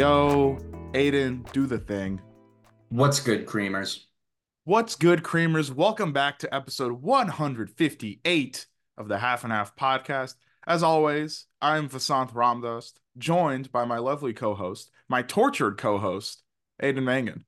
Yo. Aidan, do the thing. What's good, creamers? What's good, creamers? Welcome back to episode 158 of the Half and Half podcast. As always, I'm Vasanth Ramdust, joined by my lovely co host, my tortured co host, Aidan Mangan.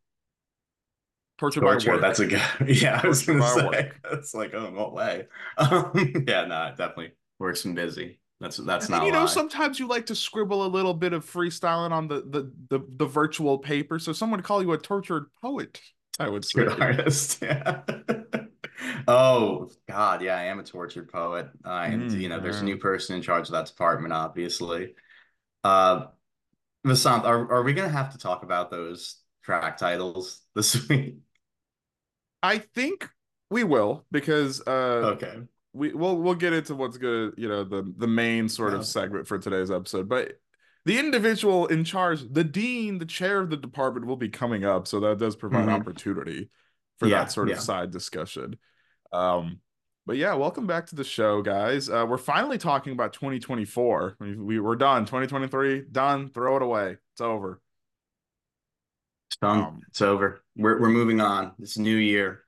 Tortured, Torture, by work. That's a good. Yeah, I was going to say. It's like, oh, what way? Um, yeah, no, it definitely works and busy. That's that's not. you know, sometimes you like to scribble a little bit of freestyling on the the the, the virtual paper. So someone would call you a tortured poet. I would say. Good artist. Yeah. oh God, yeah, I am a tortured poet. Uh, and mm, you know, there's a new person in charge of that department, obviously. Uh, Vasanth, are are we gonna have to talk about those track titles this week? I think we will because uh okay we we'll we'll get into what's good, you know, the the main sort of segment for today's episode. But the individual in charge, the dean, the chair of the department, will be coming up, so that does provide mm-hmm. opportunity for yeah, that sort of yeah. side discussion. Um, but yeah, welcome back to the show, guys. Uh, we're finally talking about 2024. We, we we're done. 2023 done. Throw it away. It's over. It's done. Um, it's over. We're we're moving on. It's new year.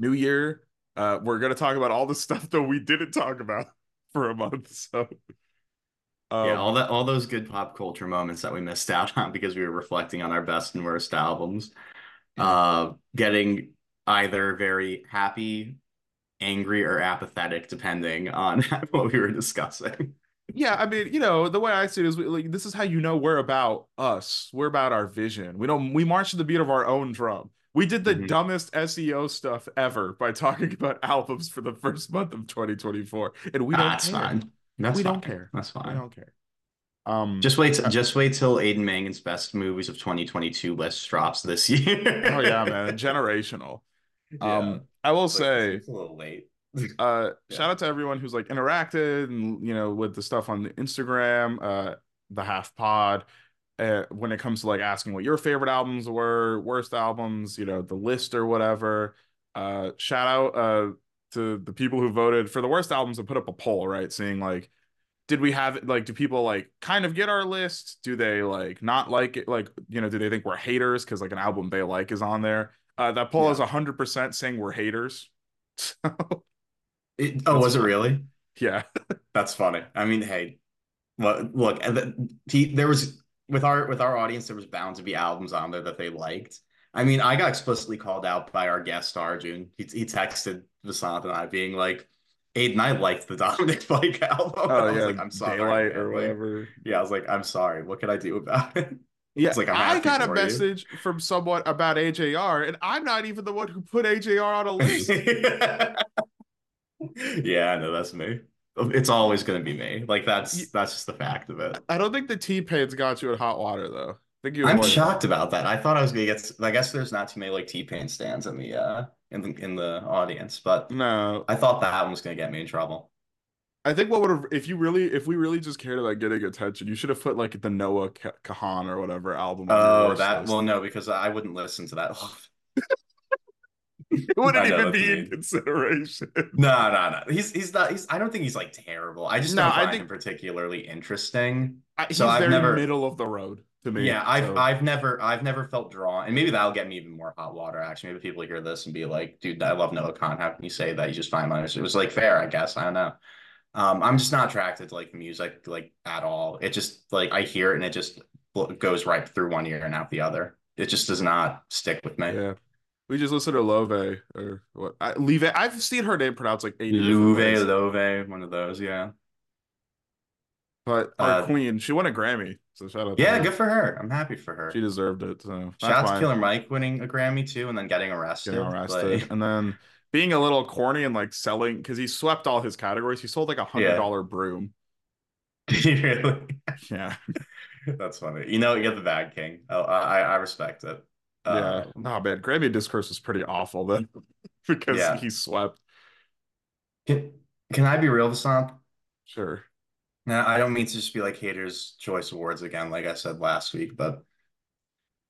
New year, uh, we're going to talk about all the stuff that we didn't talk about for a month. So, um, yeah, all that, all those good pop culture moments that we missed out on because we were reflecting on our best and worst albums. Uh, getting either very happy, angry, or apathetic, depending on what we were discussing. Yeah, I mean, you know, the way I see it is, we, like, this is how you know we're about us. We're about our vision. We don't. We march to the beat of our own drum. We did the mm-hmm. dumbest SEO stuff ever by talking about albums for the first month of 2024, and we don't. That's care. fine. That's we fine. don't care. That's fine. We don't care. Um, just wait. T- just wait till Aidan Mangan's best movies of 2022 list drops this year. oh yeah, man, generational. Yeah. Um, I will say it's a little late. uh, yeah. shout out to everyone who's like interacted and you know with the stuff on the Instagram, uh, the Half Pod uh, when it comes to like asking what your favorite albums were, worst albums, you know, the list or whatever. Uh, shout out uh, to the people who voted for the worst albums and put up a poll, right? Saying like, did we have like, do people like kind of get our list? Do they like not like it? Like, you know, do they think we're haters because like an album they like is on there? Uh, that poll yeah. is hundred percent saying we're haters. it, oh, was it really? Yeah, that's funny. I mean, hey, look, look, he, there was with our with our audience, there was bound to be albums on there that they liked. I mean, I got explicitly called out by our guest Arjun. He he texted Vasanth and I being like, Aidan, I liked the Dominic Fike album. Oh, yeah, like, I'm sorry. Daylight or whatever. Yeah, I was like, I'm sorry. What can I do about it? Yeah, like, I got a message you. from someone about AJR, and I'm not even the one who put AJR on a list. yeah, I know that's me. It's always going to be me. Like that's that's just the fact of it. I don't think the T Pain's got you in hot water though. I think you. I'm shocked about that. I thought I was gonna get. I guess there's not too many like T Pain stands in the uh in the in the audience, but no, I thought that one was gonna get me in trouble. I think what would have if you really if we really just cared about getting attention, you should have put like the Noah Kahan or whatever album. Oh, that list. well, no, because I wouldn't listen to that. it wouldn't even be in consideration. No, no, no. He's he's not. He's. I don't think he's like terrible. I just no, don't find I think, him particularly interesting. I, he's so I've never middle of the road to me. Yeah, I've so. I've never I've never felt drawn, and maybe that'll get me even more hot water. Actually, maybe people hear this and be like, "Dude, I love Noah Kahan. How can you say that? You just find It was like fair, I guess. I don't know. Um, I'm just not attracted to like music like at all. It just like I hear it and it just goes right through one ear and out the other. It just does not stick with me. Yeah. We just listen to Love or what? I, Live. I've seen her name pronounced like eight. Luve, Love, one of those, yeah. But our uh, queen, she won a Grammy, so shout out. Yeah, good for her. I'm happy for her. She deserved it. So shout out to Killer Mike winning a Grammy too, and then getting arrested. Getting arrested, like... and then being a little corny and like selling because he swept all his categories. He sold like a hundred dollar yeah. broom. really? Yeah. That's funny. You know, you're the bad king. Oh, I I respect it. Yeah. Um, oh man, Grammy discourse was pretty awful then because yeah. he swept. Can, can I be real, Vasanth? Sure. Now, I don't mean to just be like haters' choice awards again, like I said last week, but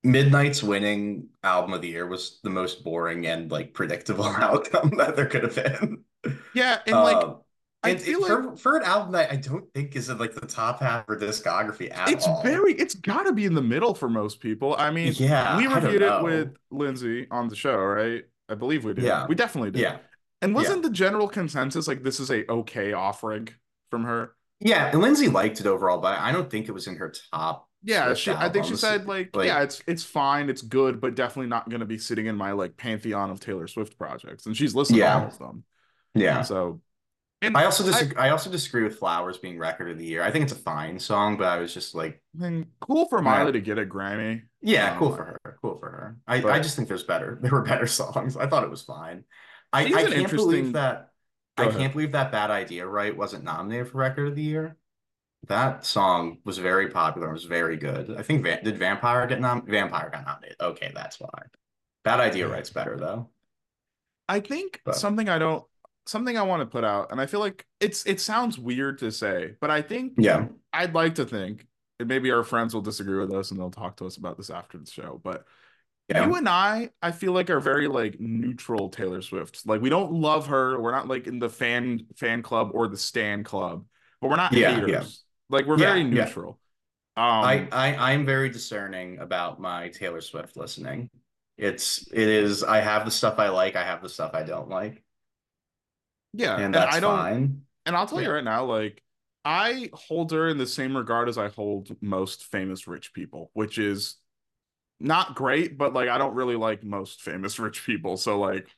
Midnight's winning album of the year was the most boring and like predictable outcome that there could have been. Yeah, and um, like I And feel it, like for for an album that I don't think is in like the top half of her discography at it's all. very it's got to be in the middle for most people. I mean, Yeah, we reviewed it with Lindsay on the show, right? I believe we did. Yeah. We definitely did. Yeah. And wasn't the general consensus like this is a okay offering from her? Yeah, and Lindsay liked it overall, but I don't think it was in her top Yeah, she I think she said like, Like- yeah, it's it's fine, it's good, but definitely not going to be sitting in my like pantheon of Taylor Swift projects. And she's listened Yeah. to all of them. Yeah. So and I also disagree I, also disagree with Flowers being record of the year. I think it's a fine song, but I was just like, I mean, cool for Miley to get a Grammy. yeah, Um, cool for her. Cool for her. I, but- I just think there's better. There were better songs. I thought it was fine. I, I can't interesting- believe that Go I ahead. can't believe that Bad Idea Right wasn't nominated for record of the year. That song was very popular. It was very good. I think Va- did Vampire get nom Vampire got nominated. Okay, that's why. Bad Idea Right's better though. I think But- something I don't something I want to put out, and I feel like it's it sounds weird to say, but I think Yeah. I'd like to think, and maybe our friends will disagree with us and they'll talk to us about this after the show, but Yeah. you and I, I feel like are very like neutral Taylor Swift. Like we don't love her. We're not like in the fan fan club or the stan club, but we're not Yeah, haters. yeah. Like we're very neutral. Um, I, I I'm very discerning about my Taylor Swift listening. It's it is I have the stuff I like, I have the stuff I don't like, yeah, and and that's I don't. fine. And I'll tell you right now, like I hold her in the same regard as I hold most famous rich people, which is not great, but like I don't really like most famous rich people. So like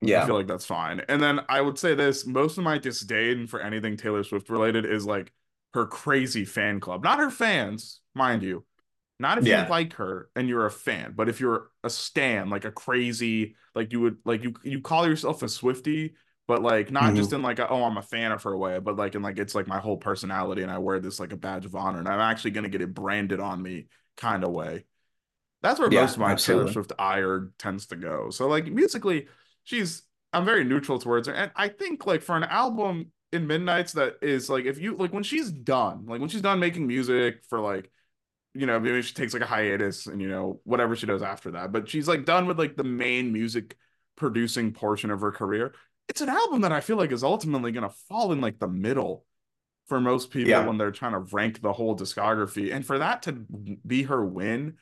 yeah. I feel like that's fine. And then I would say this, most of my disdain for anything Taylor Swift related is like her crazy fan club. Not her fans, mind you. Not if Yeah. you like her and you're a fan, but if you're a stan, like a crazy, like you would like you you call yourself a Swifty, but like not Mhm. just in like a, oh I'm a fan of her way, but like in like it's like my whole personality and I wear this like a badge of honor and I'm actually gonna get it branded on me kind of way. That's where Yeah, most of my absolutely. Taylor Swift ire tends to go. So like musically, she's I'm very neutral towards her. And I think like for an album in Midnights that is like if you like when she's done, like when she's done making music for like you know, maybe she takes like a hiatus and you know, whatever she does after that. But she's like done with like the main music producing portion of her career. It's an album that I feel like is ultimately gonna fall in like the middle for most people Yeah. when they're trying to rank the whole discography. And for that to be her win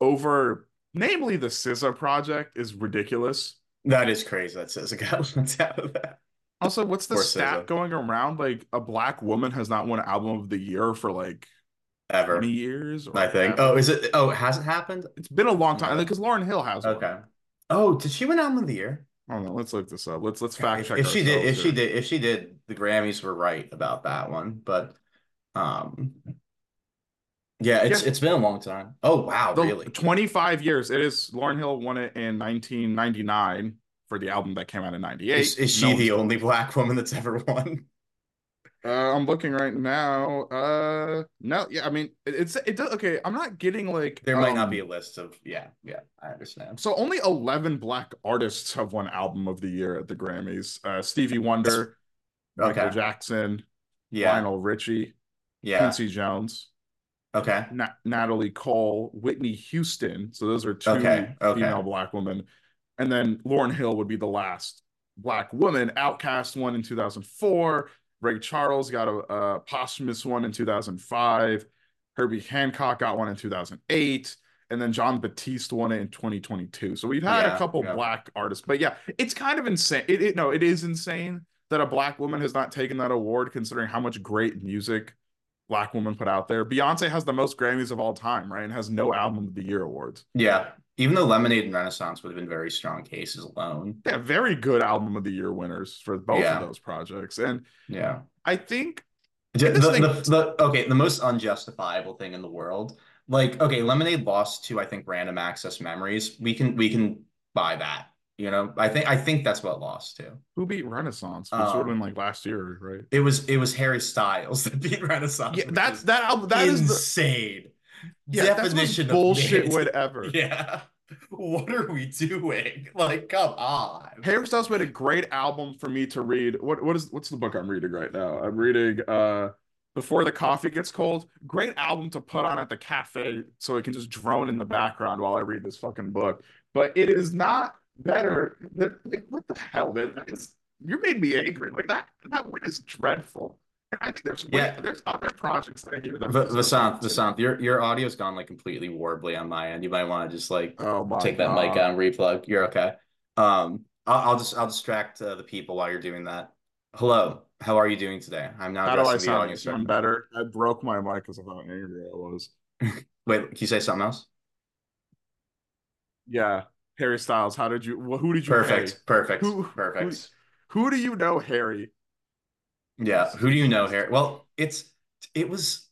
over namely the SZA project is ridiculous. That is crazy. That says got what's out of that. Also, what's the Poor stat SZA. going around? Like a black woman has not won album of the year for like Ever. 20 years. I think. ever. Oh, is it? Oh, it hasn't happened. it's been a long time because Lauryn Hill has one. Okay. Oh, did she win album of the year? I don't. Let's look this up. Let's let's fact check. if she did, if ourselves she did, if she did, the Grammys were right about that one. But, um, yeah, it's Yeah. it's been a long time. Oh wow, The- really? 25 years. It is Lauryn Hill won it in 1999 for the album that came out in 98. Is, is No she the only black woman that's ever won? Uh, I'm looking right now. Uh, no, yeah, I mean, it, it's it does okay. I'm not getting like There might not um, be a list of. Yeah, yeah, I understand. So only 11 black artists have won album of the year at the Grammys. Uh, Stevie Wonder, Michael Jackson, Yeah, Lionel Richie, yeah. Quincy Jones, Okay. Na- Natalie Cole, Whitney Houston. So those are two Okay, okay. female black women. And then Lauryn Hill would be the last black woman. OutKast won in 2004. Ray Charles got a, a posthumous one in 2005. Herbie Hancock got one in 2008. And then Jon Batiste won it in 2022. So we've had Yeah, a couple yeah. black artists. But yeah, it's kind of insane. It, it no, it is insane that a black woman has not taken that award considering how much great music black women put out there. Beyonce has the most Grammys of all time, right? And has no album of the year awards. Yeah, even though Lemonade and Renaissance would have been very strong cases alone. Yeah, very good album of the year winners for both Yeah. of those projects. And Yeah. I think The, the, thing- the, the- okay, the most unjustifiable thing in the world. Like, okay, Lemonade lost to I think Random Access Memories. We can we can buy that. You know, I think I think that's what lost to. who beat Renaissance, which would have Um, been like last year, right? It was it was Harry Styles that beat Renaissance. Yeah, that's that album. That is insane. the most definition of bullshit mid. whatever. Yeah. What are we doing? Like, come on. Harry Styles made a great album for me to read. What what is what's the book I'm reading right now? I'm reading uh Before the Coffee Gets Cold. Great album to put on at the cafe so it can just drone in the background while I read this fucking book. But it is not better than like, what the hell? man? You made me angry. Like that that win is dreadful. And I think there's way, Yeah. there's other projects that hear that V- are so Vasanth. Vasanth, your your audio's gone like completely warbly on my end. You might want to just like Oh take that mic out and replug. You're okay. Um, I'll, I'll just I'll distract uh, the people while you're doing that. Hello, how are you doing today? I'm now How do I sound? audience. Sound better? I broke my mic because of how angry I was. Wait, can you say something else? Yeah, Harry Styles. How did you? Who did you Perfect, pay? perfect, Who- perfect. Who do you know, Harry? Yeah, who do you know here? Well, it's it was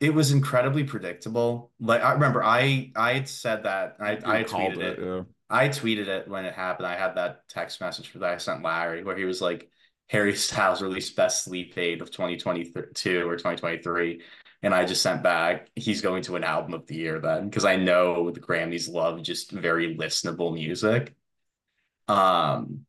it was incredibly predictable. Like I remember I I had said that I You I tweeted it. Yeah. I tweeted it when it happened. I had that text message that I sent Larry where he was like, Harry Styles released best sleep aid of 2022 or 2023. And I just sent back, he's going to an album of the year then, because I know the Grammys love just very listenable music. Um,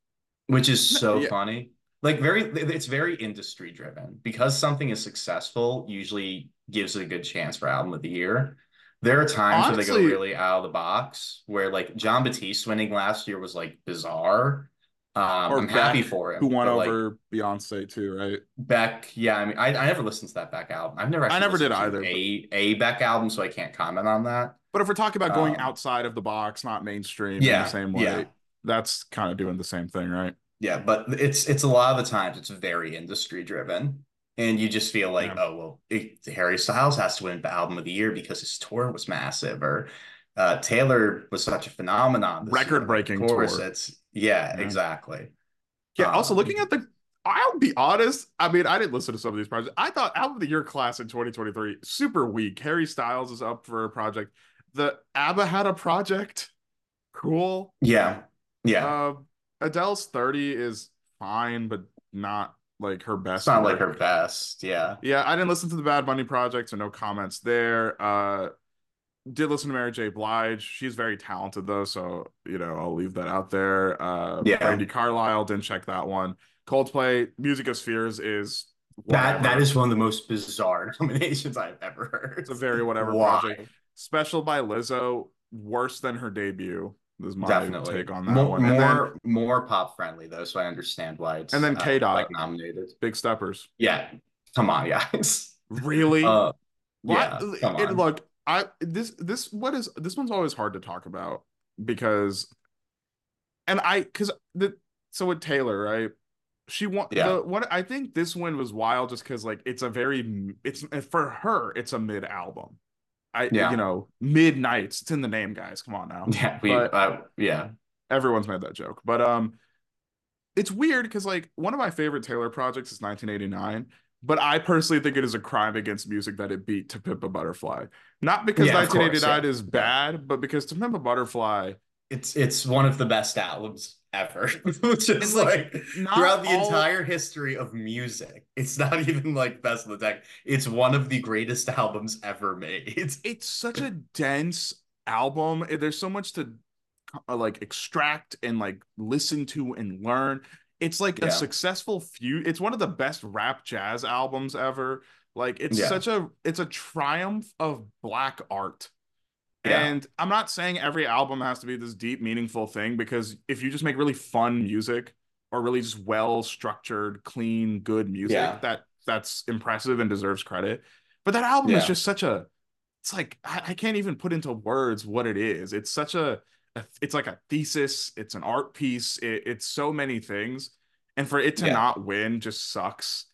which is so Yeah. funny. Like very it's very industry driven because something is successful usually gives it a good chance for album of the year. There are times where they go really out of the box where like Jon Batiste winning last year was like bizarre. Um, I'm happy for him. Who won but, like, over Beyonce too, right? Beck? Yeah, I mean, I, I never listened to that Beck album. I've never. I never did either, A a Beck album, so I can't comment on that. But if we're talking about going Um, outside of the box, not mainstream in Yeah, the same way, yeah. that's kind of doing the same thing, right? Yeah, but it's it's a lot of the times it's very industry driven, and you just feel like, Yeah. oh well, it, Harry Styles has to win the album of the year because his tour was massive, or uh, Taylor was such a phenomenon. Record-breaking tour. it's yeah, Yeah. exactly. Yeah. also, Um, looking at the, I'll be honest. I mean, I didn't listen to some of these projects. I thought album of the year class in 2023 super weak. Harry Styles is up for a project. The ABBA had a project. Cool. Yeah, yeah. Uh, Adele's 30 is fine, but not like her best. it's not like her best. Yeah, Yeah, I didn't listen to the Bad Bunny project, so no comments there. Uh did listen to Mary J. Blige. She's very talented though, so you know, I'll leave that out there. Uh Yeah. Brandi Carlile, didn't check that one. Coldplay, Music of Spheres is that that is one of the most bizarre nominations I've ever heard. It's a very whatever Why? project. Special by Lizzo, worse than her debut. Is my Definitely take on that more one. And then more more pop friendly though, so I understand why it's And then uh, K-Dot. like nominated. Big Steppers. Yeah, come on, guys. Really? Uh, yeah, it- look, I this this what is this one's always hard to talk about because, and I because the so with Taylor right, she won Yeah. the what I think this win was wild just because like it's a very it's for her it's a mid album, I Yeah. you know midnights it's in the name guys come on now yeah, we but- uh, yeah, everyone's made that joke but um it's weird because like one of my favorite Taylor projects is 1989 but I personally think it is a crime against music that it beat To Pimp a Butterfly. Not because Yeah, of course, 1989 yeah. is bad, but because To Pimp a Butterfly, it's it's one of the best albums ever. Which is like, like throughout the all- entire history of music. It's not even like best of the deck. It's one of the greatest albums ever made. it's such a dense album. There's so much to uh, like extract and like listen to and learn. It's like Yeah. a successful few. It's one of the best rap jazz albums ever. Like it's Yeah. such a it's a triumph of black art. Yeah. And I'm not saying every album has to be this deep, meaningful thing because if you just make really fun music or really just well structured, clean, good music, Yeah. that that's impressive and deserves credit. But that album is just such a it's like I, I can't even put into words what it is. It's such a, a it's like a thesis, it's an art piece, it, it's so many things. And for it to Yeah. not win just sucks.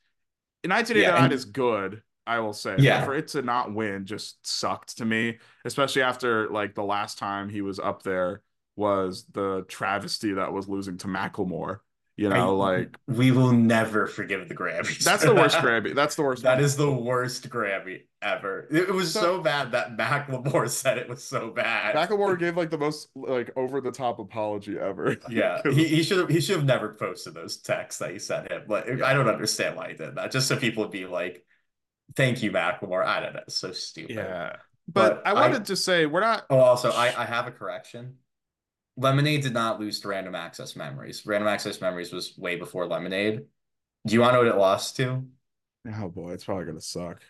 1989 and- is good, I will say. Yeah. For it to not win just sucked to me, especially after like the last time he was up there was the travesty that was losing to Macklemore. You know, I- like we will never forgive the Grammys. that's the worst. Grammy. That's the worst. That one. is the worst Grammy ever. It was So- so, bad that Macklemore said it was so bad. Macklemore gave like the most like over the top apology ever. Yeah, he, he should have he should have never posted those texts that he sent him. Like Yeah. I don't understand why he did that. Just so people would be like, "Thank you, Macklemore." I don't know, it's so stupid. Yeah. But, But I I- wanted to say we're not Oh, also, I I have a correction. Lemonade did not lose to Random Access Memories. Random Access Memories was way before Lemonade. Do you want to know what it lost to? Oh boy, it's probably gonna suck.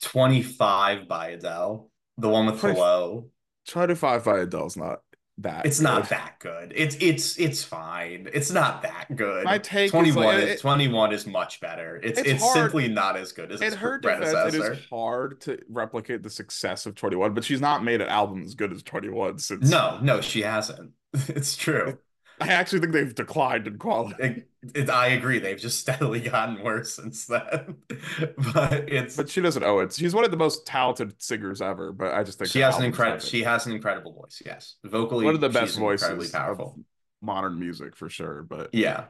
Twenty five by Adele, the one with Twenty- Hello. Twenty five by Adele's not that. It's good. not that good. It's it's it's fine. It's not that good. My take is 21 like, is, it- 21 is much better. It's It's it's, simply not as good as In its her defense, it predecessor. is hard to replicate the success of 21, but she's not made an album as good as 21 since. No, no, she hasn't. It's true. I actually think they've declined in quality. It, it, I agree. They've just steadily gotten worse since then. but it's But she doesn't owe it. She's one of the most talented singers ever, but I just think she has an incredible she has an incredible voice. Yes, vocally, one of the best voices incredibly powerful. modern music for sure. But Yeah,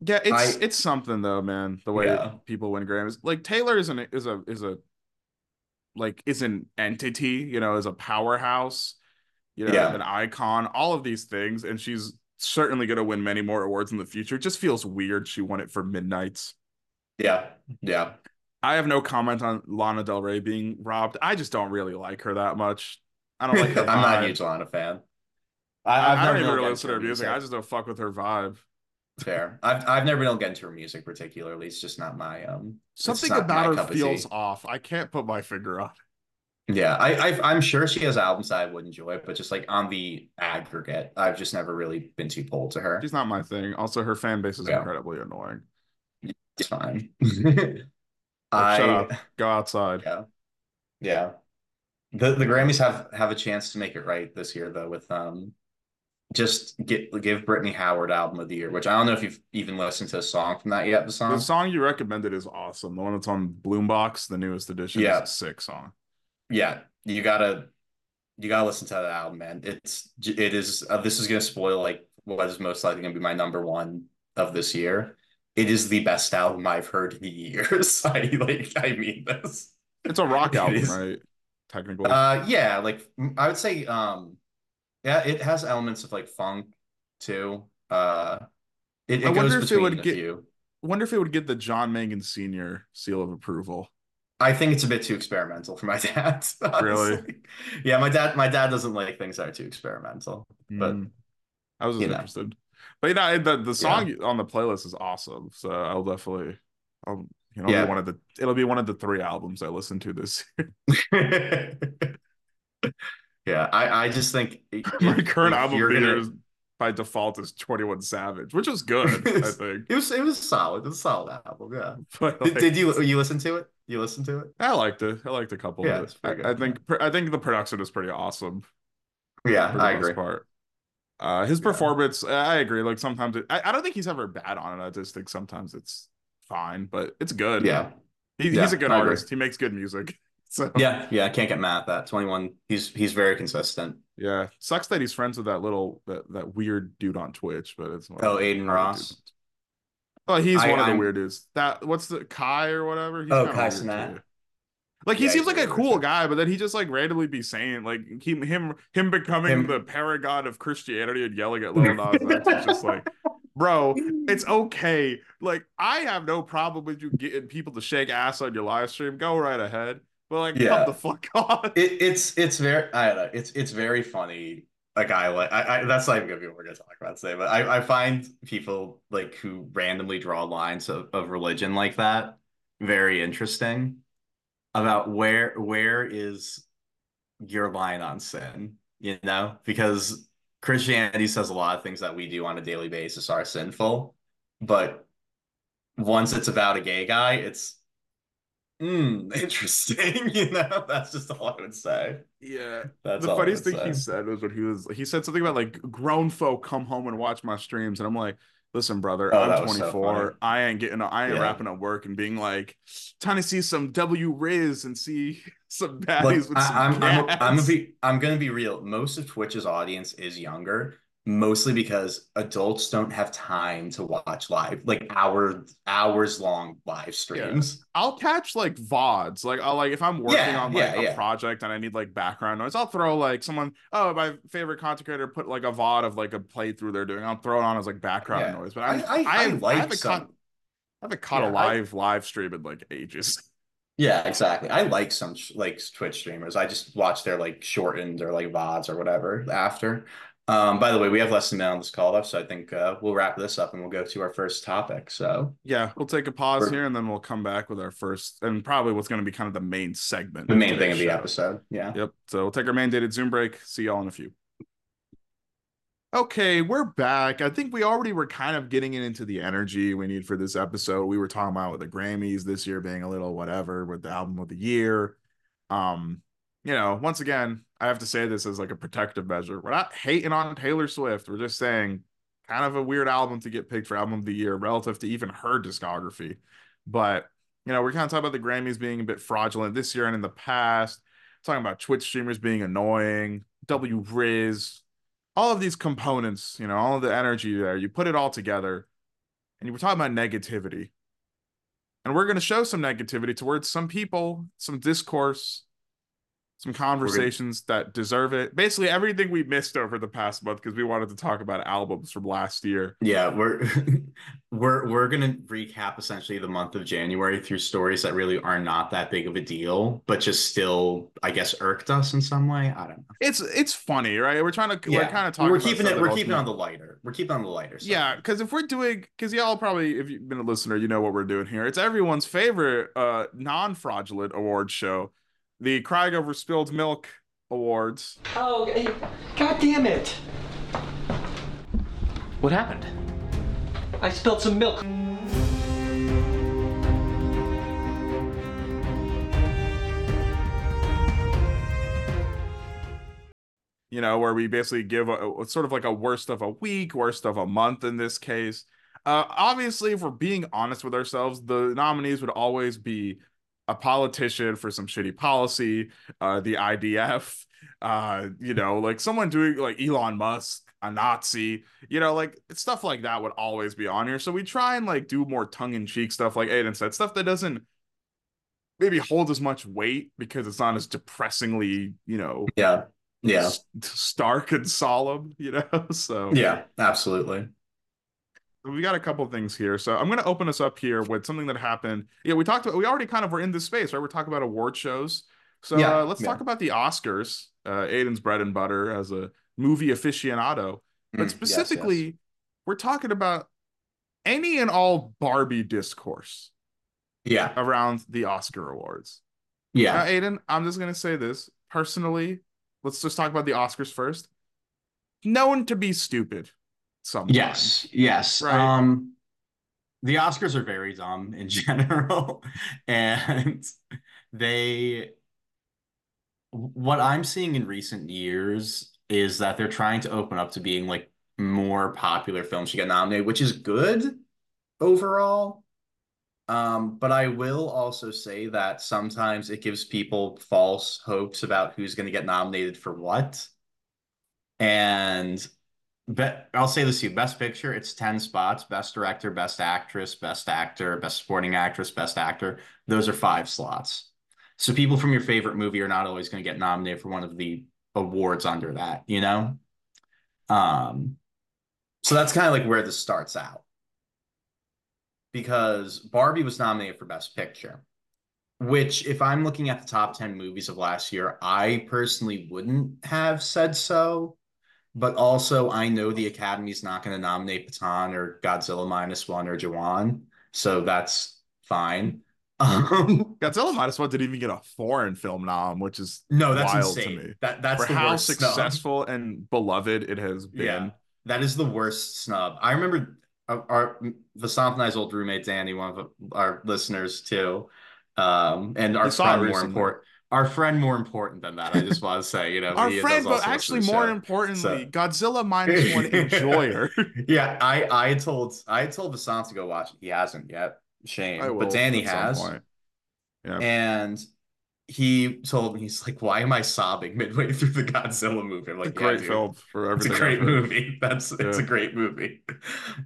yeah, it's I- it's something though, man. The way Yeah. people win Grammys, like Taylor is an is a is a like is an entity, you know, is a powerhouse, you know, Yeah. an icon, all of these things, and she's certainly going to win many more awards in the future. It just feels weird she won it for Midnight's. yeah, yeah. I have no comment on Lana Del Rey being robbed. I just don't really like her that much. I don't like her. I'm not a huge Lana fan. I, I've I never don't even really able listen to her music. I just don't fuck with her vibe. Fair. I've I've never been able to get into her music particularly. It's just not my um. Something not about her feels off. I can't put my finger on. Yeah, I, I I'm sure she has albums that I would enjoy, but just like on the aggregate, I've just never really been too pulled to her. She's not my thing. Also, her fan base is Yeah. incredibly annoying. It's fine. Like, shut I up. Go outside. yeah yeah. The the Grammys have have a chance to make it right this year though with um just get give Brittany Howard album of the year, which I don't know if you've even listened to a song from that yet. The song, The song. song you recommended is awesome. The one that's on Bloombox, the newest edition, Yeah. is a sick song. Yeah you gotta you gotta listen to that album man it's it is uh, this is gonna spoil like what is most likely gonna be my number one of this year it is the best album i've heard in years i like i mean this It's a rock album, is. right? Technically. uh yeah like I would say um yeah it has elements of like funk too uh it, it I wonder goes if it would get- few wonder if it would get the John Mangan Sr. seal of approval. I think it's a bit too experimental for my dad. Really? Yeah, my dad. My dad doesn't like things that are too experimental. But, Mm. I was just you know. interested. But you know, the the song on the playlist is awesome. So I'll definitely I'll you know, Yeah. be one of the it'll be one of the three albums I listen to this year. yeah, I, I just think My current album gonna- is by default is 21 Savage, which is good, I think. It was it was solid. It was a solid album. Yeah. But Did, like, did you you listen to it? You listened to it? I liked it. I liked a couple Yeah, of it. I, I think I think the production is pretty awesome. Yeah, I agree. Part. Uh, his Yeah. performance, I agree. Like sometimes it, I, I don't think he's ever bad on it. I just think sometimes it's fine, but it's good. Yeah, He, Yeah, he's a good I agree. artist. He makes good music. So yeah, yeah. I can't get mad at that. Twenty one. He's he's very consistent. yeah, sucks that he's friends with that little that that weird dude on Twitch, but it's like, Oh, Adin Ross. Oh, he's I- one of the I'm- weird dudes. That what's the Kai or whatever? He's Oh, Kai weird, Like he Yeah, seems like a cool guy, but then he just like randomly be saying like he, him him becoming Him- the paragon of Christianity and yelling at Lil Nas It's just like, bro, it's okay. Like I have no problem with you getting people to shake ass on your live stream. Go right ahead, but like Yeah. come the fuck on. It, it's it's very I don't know. It's it's very funny. A guy like I, I that's not even gonna be what we're gonna talk about today. But I, I find people like who randomly draw lines of, of religion like that very interesting. About where where is your line on sin? You know, because Christianity says a lot of things that we do on a daily basis are sinful, but once it's about a gay guy, it's mm, interesting. You know, that's just all I would say. yeah. That's the funniest thing he said was when he was he said something about like grown folk come home and watch my streams, and I'm like, listen, brother, Oh, I'm was so 24. I ain't getting, I ain't Yeah. wrapping up work and being like trying to see some W Riz and see some baddies Like, with some I, I'm, I'm. I'm gonna be, I'm gonna be real. Most of Twitch's audience is younger, mostly because adults don't have time to watch live, like hour, hours long live streams. I'll catch like VODs. Like I'll like if I'm working Yeah, on like yeah, a yeah. project and I need like background noise, I'll throw like someone, oh, my favorite content creator put like a VOD of like a playthrough they're doing. I'll throw it on as like background Yeah. noise. But I, I, I, haven't- like haven't some. caught, I haven't caught a Yeah, I- live live stream in like ages. Yeah, exactly. I like some like Twitch streamers. I just watch their like shortened or like VODs or whatever after. Um, by the way, we have less than a minute on this call up, so I think uh, we'll wrap this up and we'll go to our first topic. So Yeah, we'll take a pause here and then we'll come back with our first and probably what's going to be kind of the main segment. the main thing of the show. episode. Yeah. Yep. So we'll take our mandated Zoom break. See y'all in a few. okay, we're back. I think we already were kind of getting it into the energy we need for this episode. We were talking about with the Grammys this year being a little whatever with the album of the year. Um, you know, once again, I have to say this as like a protective measure. We're not hating on Taylor Swift. We're just saying kind of a weird album to get picked for album of the year relative to even her discography. But you know, we're kind of talking about the Grammys being a bit fraudulent this year and in the past, talking about Twitch streamers being annoying, W Riz, all of these components, you know, all of the energy there, you put it all together and you were talking about negativity. And we're going to show some negativity towards some people, some discourse, some conversations that deserve it. Basically, everything we missed over the past month because we wanted to talk about albums from last year. Yeah, we're we're we're gonna recap essentially the month of January through stories that really are not that big of a deal, but just still, I guess, irked us in some way. I don't know. It's it's funny, right? We're trying to yeah. we're kind of talking. We're keeping it. We're keeping it on the lighter. We're keeping on the lighter. Side. Yeah, because if we're doing, because y'all probably, if you've been a listener, you know what we're doing here. It's everyone's favorite uh non fraudulent award show the Crying Over Spilled Milk Awards. Oh, god damn it! What happened? I spilled some milk. You know, where we basically give a, a, sort of like a worst of a week, worst of a month in this case. Uh, obviously, if we're being honest with ourselves, the nominees would always be a politician for some shitty policy, uh, the IDF, uh, you know, like someone doing like Elon Musk, a Nazi, you know, like stuff like that would always be on here. So we try and like do more tongue in cheek stuff, like Aidan said, stuff that doesn't maybe hold as much weight because it's not as depressingly, you know, yeah, yeah, stark and solemn, you know. So yeah, absolutely we got a couple things here. So I'm going to open us up here with something that happened. Yeah, we talked about, we already kind of were in this space, right? We're talking about award shows. So yeah, uh, let's yeah. talk about the Oscars, uh, Aidan's bread and butter as a movie aficionado. But mm, specifically, yes, yes. we're talking about any and all Barbie discourse. Yeah. Around the Oscar awards. Yeah. Now, Aidan, I'm just going to say this personally. Let's just talk about the Oscars first. Known to be stupid sometimes. Yes, yes. Right? Um, the Oscars are very dumb in general, and they. What I'm seeing in recent years is that they're trying to open up to being like more popular films to get nominated, which is good overall. Um, but I will also say that sometimes it gives people false hopes about who's going to get nominated for what. And Bet I'll say this to you: Best Picture, it's ten spots. Best Director, Best Actress, Best Actor, Best Supporting Actress, Best Actor. Those are five slots. So people from your favorite movie are not always going to get nominated for one of the awards under that. You know. Um. So that's kind of like where this starts out. Because Barbie was nominated for Best Picture, which, if I'm looking at the top 10 movies of last year, I personally wouldn't have said so but also I know the Academy's not going to nominate Pathaan or Godzilla minus one or Jawan, so that's fine. Um, Godzilla minus one didn't even get a foreign film nom, which is no, that's insane. That that's for how successful snub. and beloved it has been. Yeah, that is the worst snub. I remember our, our Vasanth and I's old roommate Danny, one of our listeners too, um, and our friend more important our friend more important than that. I just want to say, you know, our friend, but actually more show. importantly, so. Godzilla minus one enjoyer. yeah, I I told I told Vasanth to go watch it. He hasn't yet. Shame, but Danny has. Yeah. And he told me he's like, "Why am I sobbing midway through the Godzilla movie?" I'm like, yeah, "Great dude, film for everything." It's a great movie. That's yeah. it's a great movie.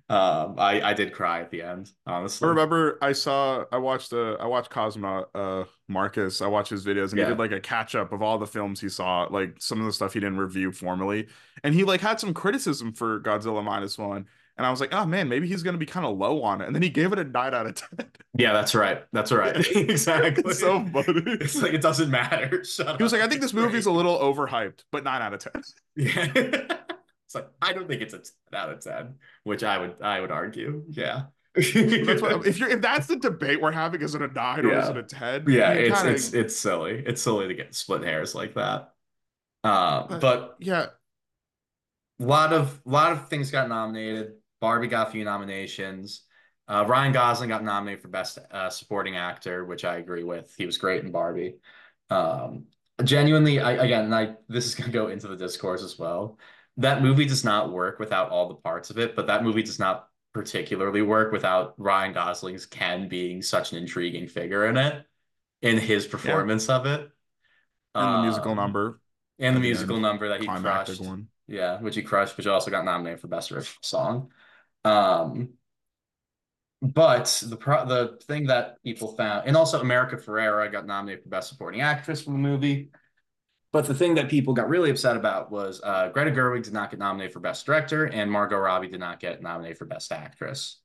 Um, I I did cry at the end. Honestly, I remember I saw I watched uh I watched Cosmo uh Marcus. I watched his videos and yeah. he did like a catch up of all the films he saw, like some of the stuff he didn't review formally, and he like had some criticism for Godzilla minus one. And I was like, oh man, maybe he's gonna be kind of low on it. And then he gave it a nine out of ten. Yeah, that's right. That's right. exactly. It's so funny. It's like it doesn't matter. Shut he was like, I think this movie's a little overhyped, but nine out of ten. Yeah. it's like I don't think it's a 10 out of 10, which I would I would argue. Yeah. what, if you're if that's the debate we're having, is it a nine yeah. or is it a 10? Yeah, it's kinda... it's it's silly. It's silly to get split hairs like that. Uh, but, but yeah, a lot of a lot of things got nominated. Barbie got a few nominations. Uh, Ryan Gosling got nominated for Best uh, Supporting Actor, which I agree with. He was great in Barbie. Um, genuinely, I again, I this is gonna go into the discourse as well. That movie does not work without all the parts of it, but that movie does not particularly work without Ryan Gosling's Ken being such an intriguing figure in it, in his performance yeah. of it, and the musical um, number, and the musical number that he crushed. One. Yeah, which he crushed, which also got nominated for Best Original Song. Um, but the pro- the thing that people found, and also America Ferrera got nominated for Best Supporting Actress for the movie. But the thing that people got really upset about was uh, Greta Gerwig did not get nominated for Best Director, and Margot Robbie did not get nominated for Best Actress.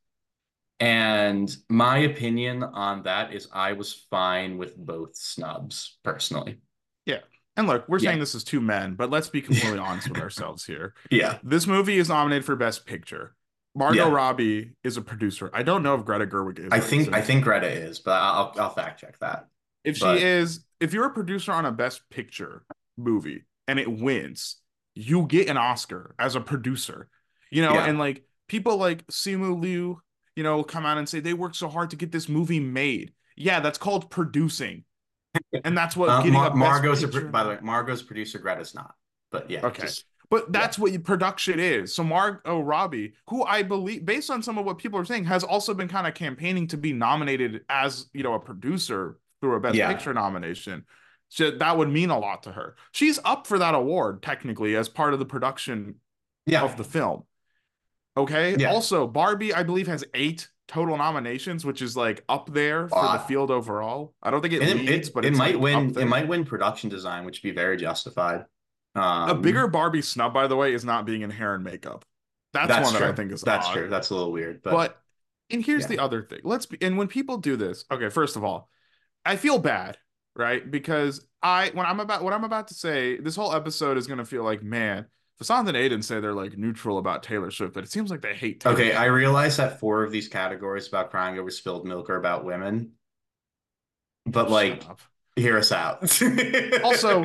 And my opinion on that is I was fine with both snubs personally. Yeah. And look, we're yeah. saying this is two men, but let's be completely honest with ourselves here. Yeah. This movie is nominated for Best Picture. Margot yeah. Robbie is a producer. I don't know if Greta Gerwig is. I think I think Greta is, but I'll I'll fact check that. If but... she is, if you're a producer on a Best Picture movie and it wins, you get an Oscar as a producer. You know, yeah. and like people like Simu Liu, you know, come out and say they worked so hard to get this movie made. Yeah, that's called producing, and that's what uh, getting Mar- a Margot's a, by the way, Margot's producer. Greta's not, but yeah. Okay. Just... But that's yeah. what production is. So Margot Robbie, who I believe, based on some of what people are saying, has also been kind of campaigning to be nominated as you know a producer through a Best yeah. Picture nomination. So that would mean a lot to her. She's up for that award technically as part of the production yeah. of the film. Okay. Yeah. Also, Barbie, I believe, has eight total nominations, which is like up there for uh, the field overall. I don't think it leads, it, but it might like win. It might win production design, which would be very justified. Um, a bigger Barbie snub, by the way, is not being in hair and makeup. That's, that's one true. that I think is that's odd. true. That's a little weird, but, but and here's yeah. the other thing. Let's be and when people do this, okay, first of all, I feel bad, right? Because I when I'm about what I'm about to say, this whole episode is gonna feel like, man, Vasanth and Aidan say they're like neutral about Taylor Swift, but it seems like they hate Taylor Okay, I realize that four of these categories about crying over spilled milk are about women. But like hear us out. also,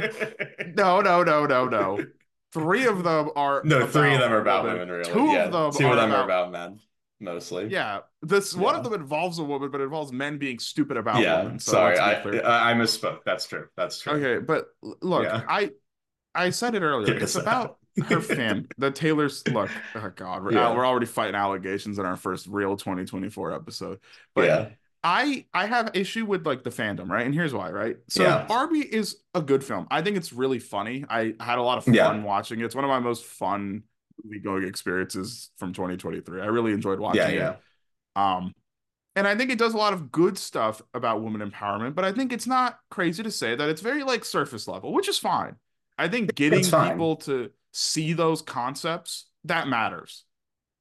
no, no, no, no, no. Three of them are no. Three of them are about women. Really, two yeah. of them. Two of them about, are about men, mostly. Yeah, this yeah. one of them involves a woman, but it involves men being stupid about yeah. women. So Sorry, I, I, I misspoke. That's true. That's true. Okay, but look, yeah. I I said it earlier. Hear it's about out. her fan. The Taylor's look. Oh God, we're, yeah. we're already fighting allegations in our first real 2024 episode. But yeah I I have issue with like the fandom, right? And here's why, right? So yeah. Barbie is a good film. I think it's really funny. I had a lot of fun yeah. watching it. It's one of my most fun movie going experiences from 2023. I really enjoyed watching yeah, yeah. it. Um and I think it does a lot of good stuff about women empowerment, but I think it's not crazy to say that it's very like surface level, which is fine. I think getting people to see those concepts that matters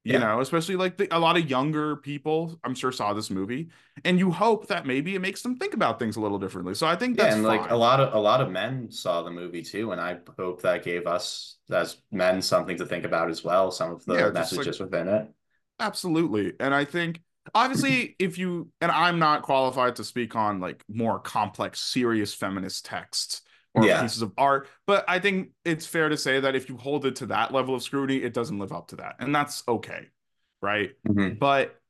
you yeah. know especially like the, a lot of younger people i'm sure saw this movie and you hope that maybe it makes them think about things a little differently so i think that's yeah, and fine. like a lot of a lot of men saw the movie too and i hope that gave us as men something to think about as well some of the yeah, messages like, within it absolutely and i think obviously if you and i'm not qualified to speak on like more complex serious feminist texts or yeah. pieces of art. But I think it's fair to say that if you hold it to that level of scrutiny, it doesn't live up to that. And that's okay. Right. Mm-hmm. But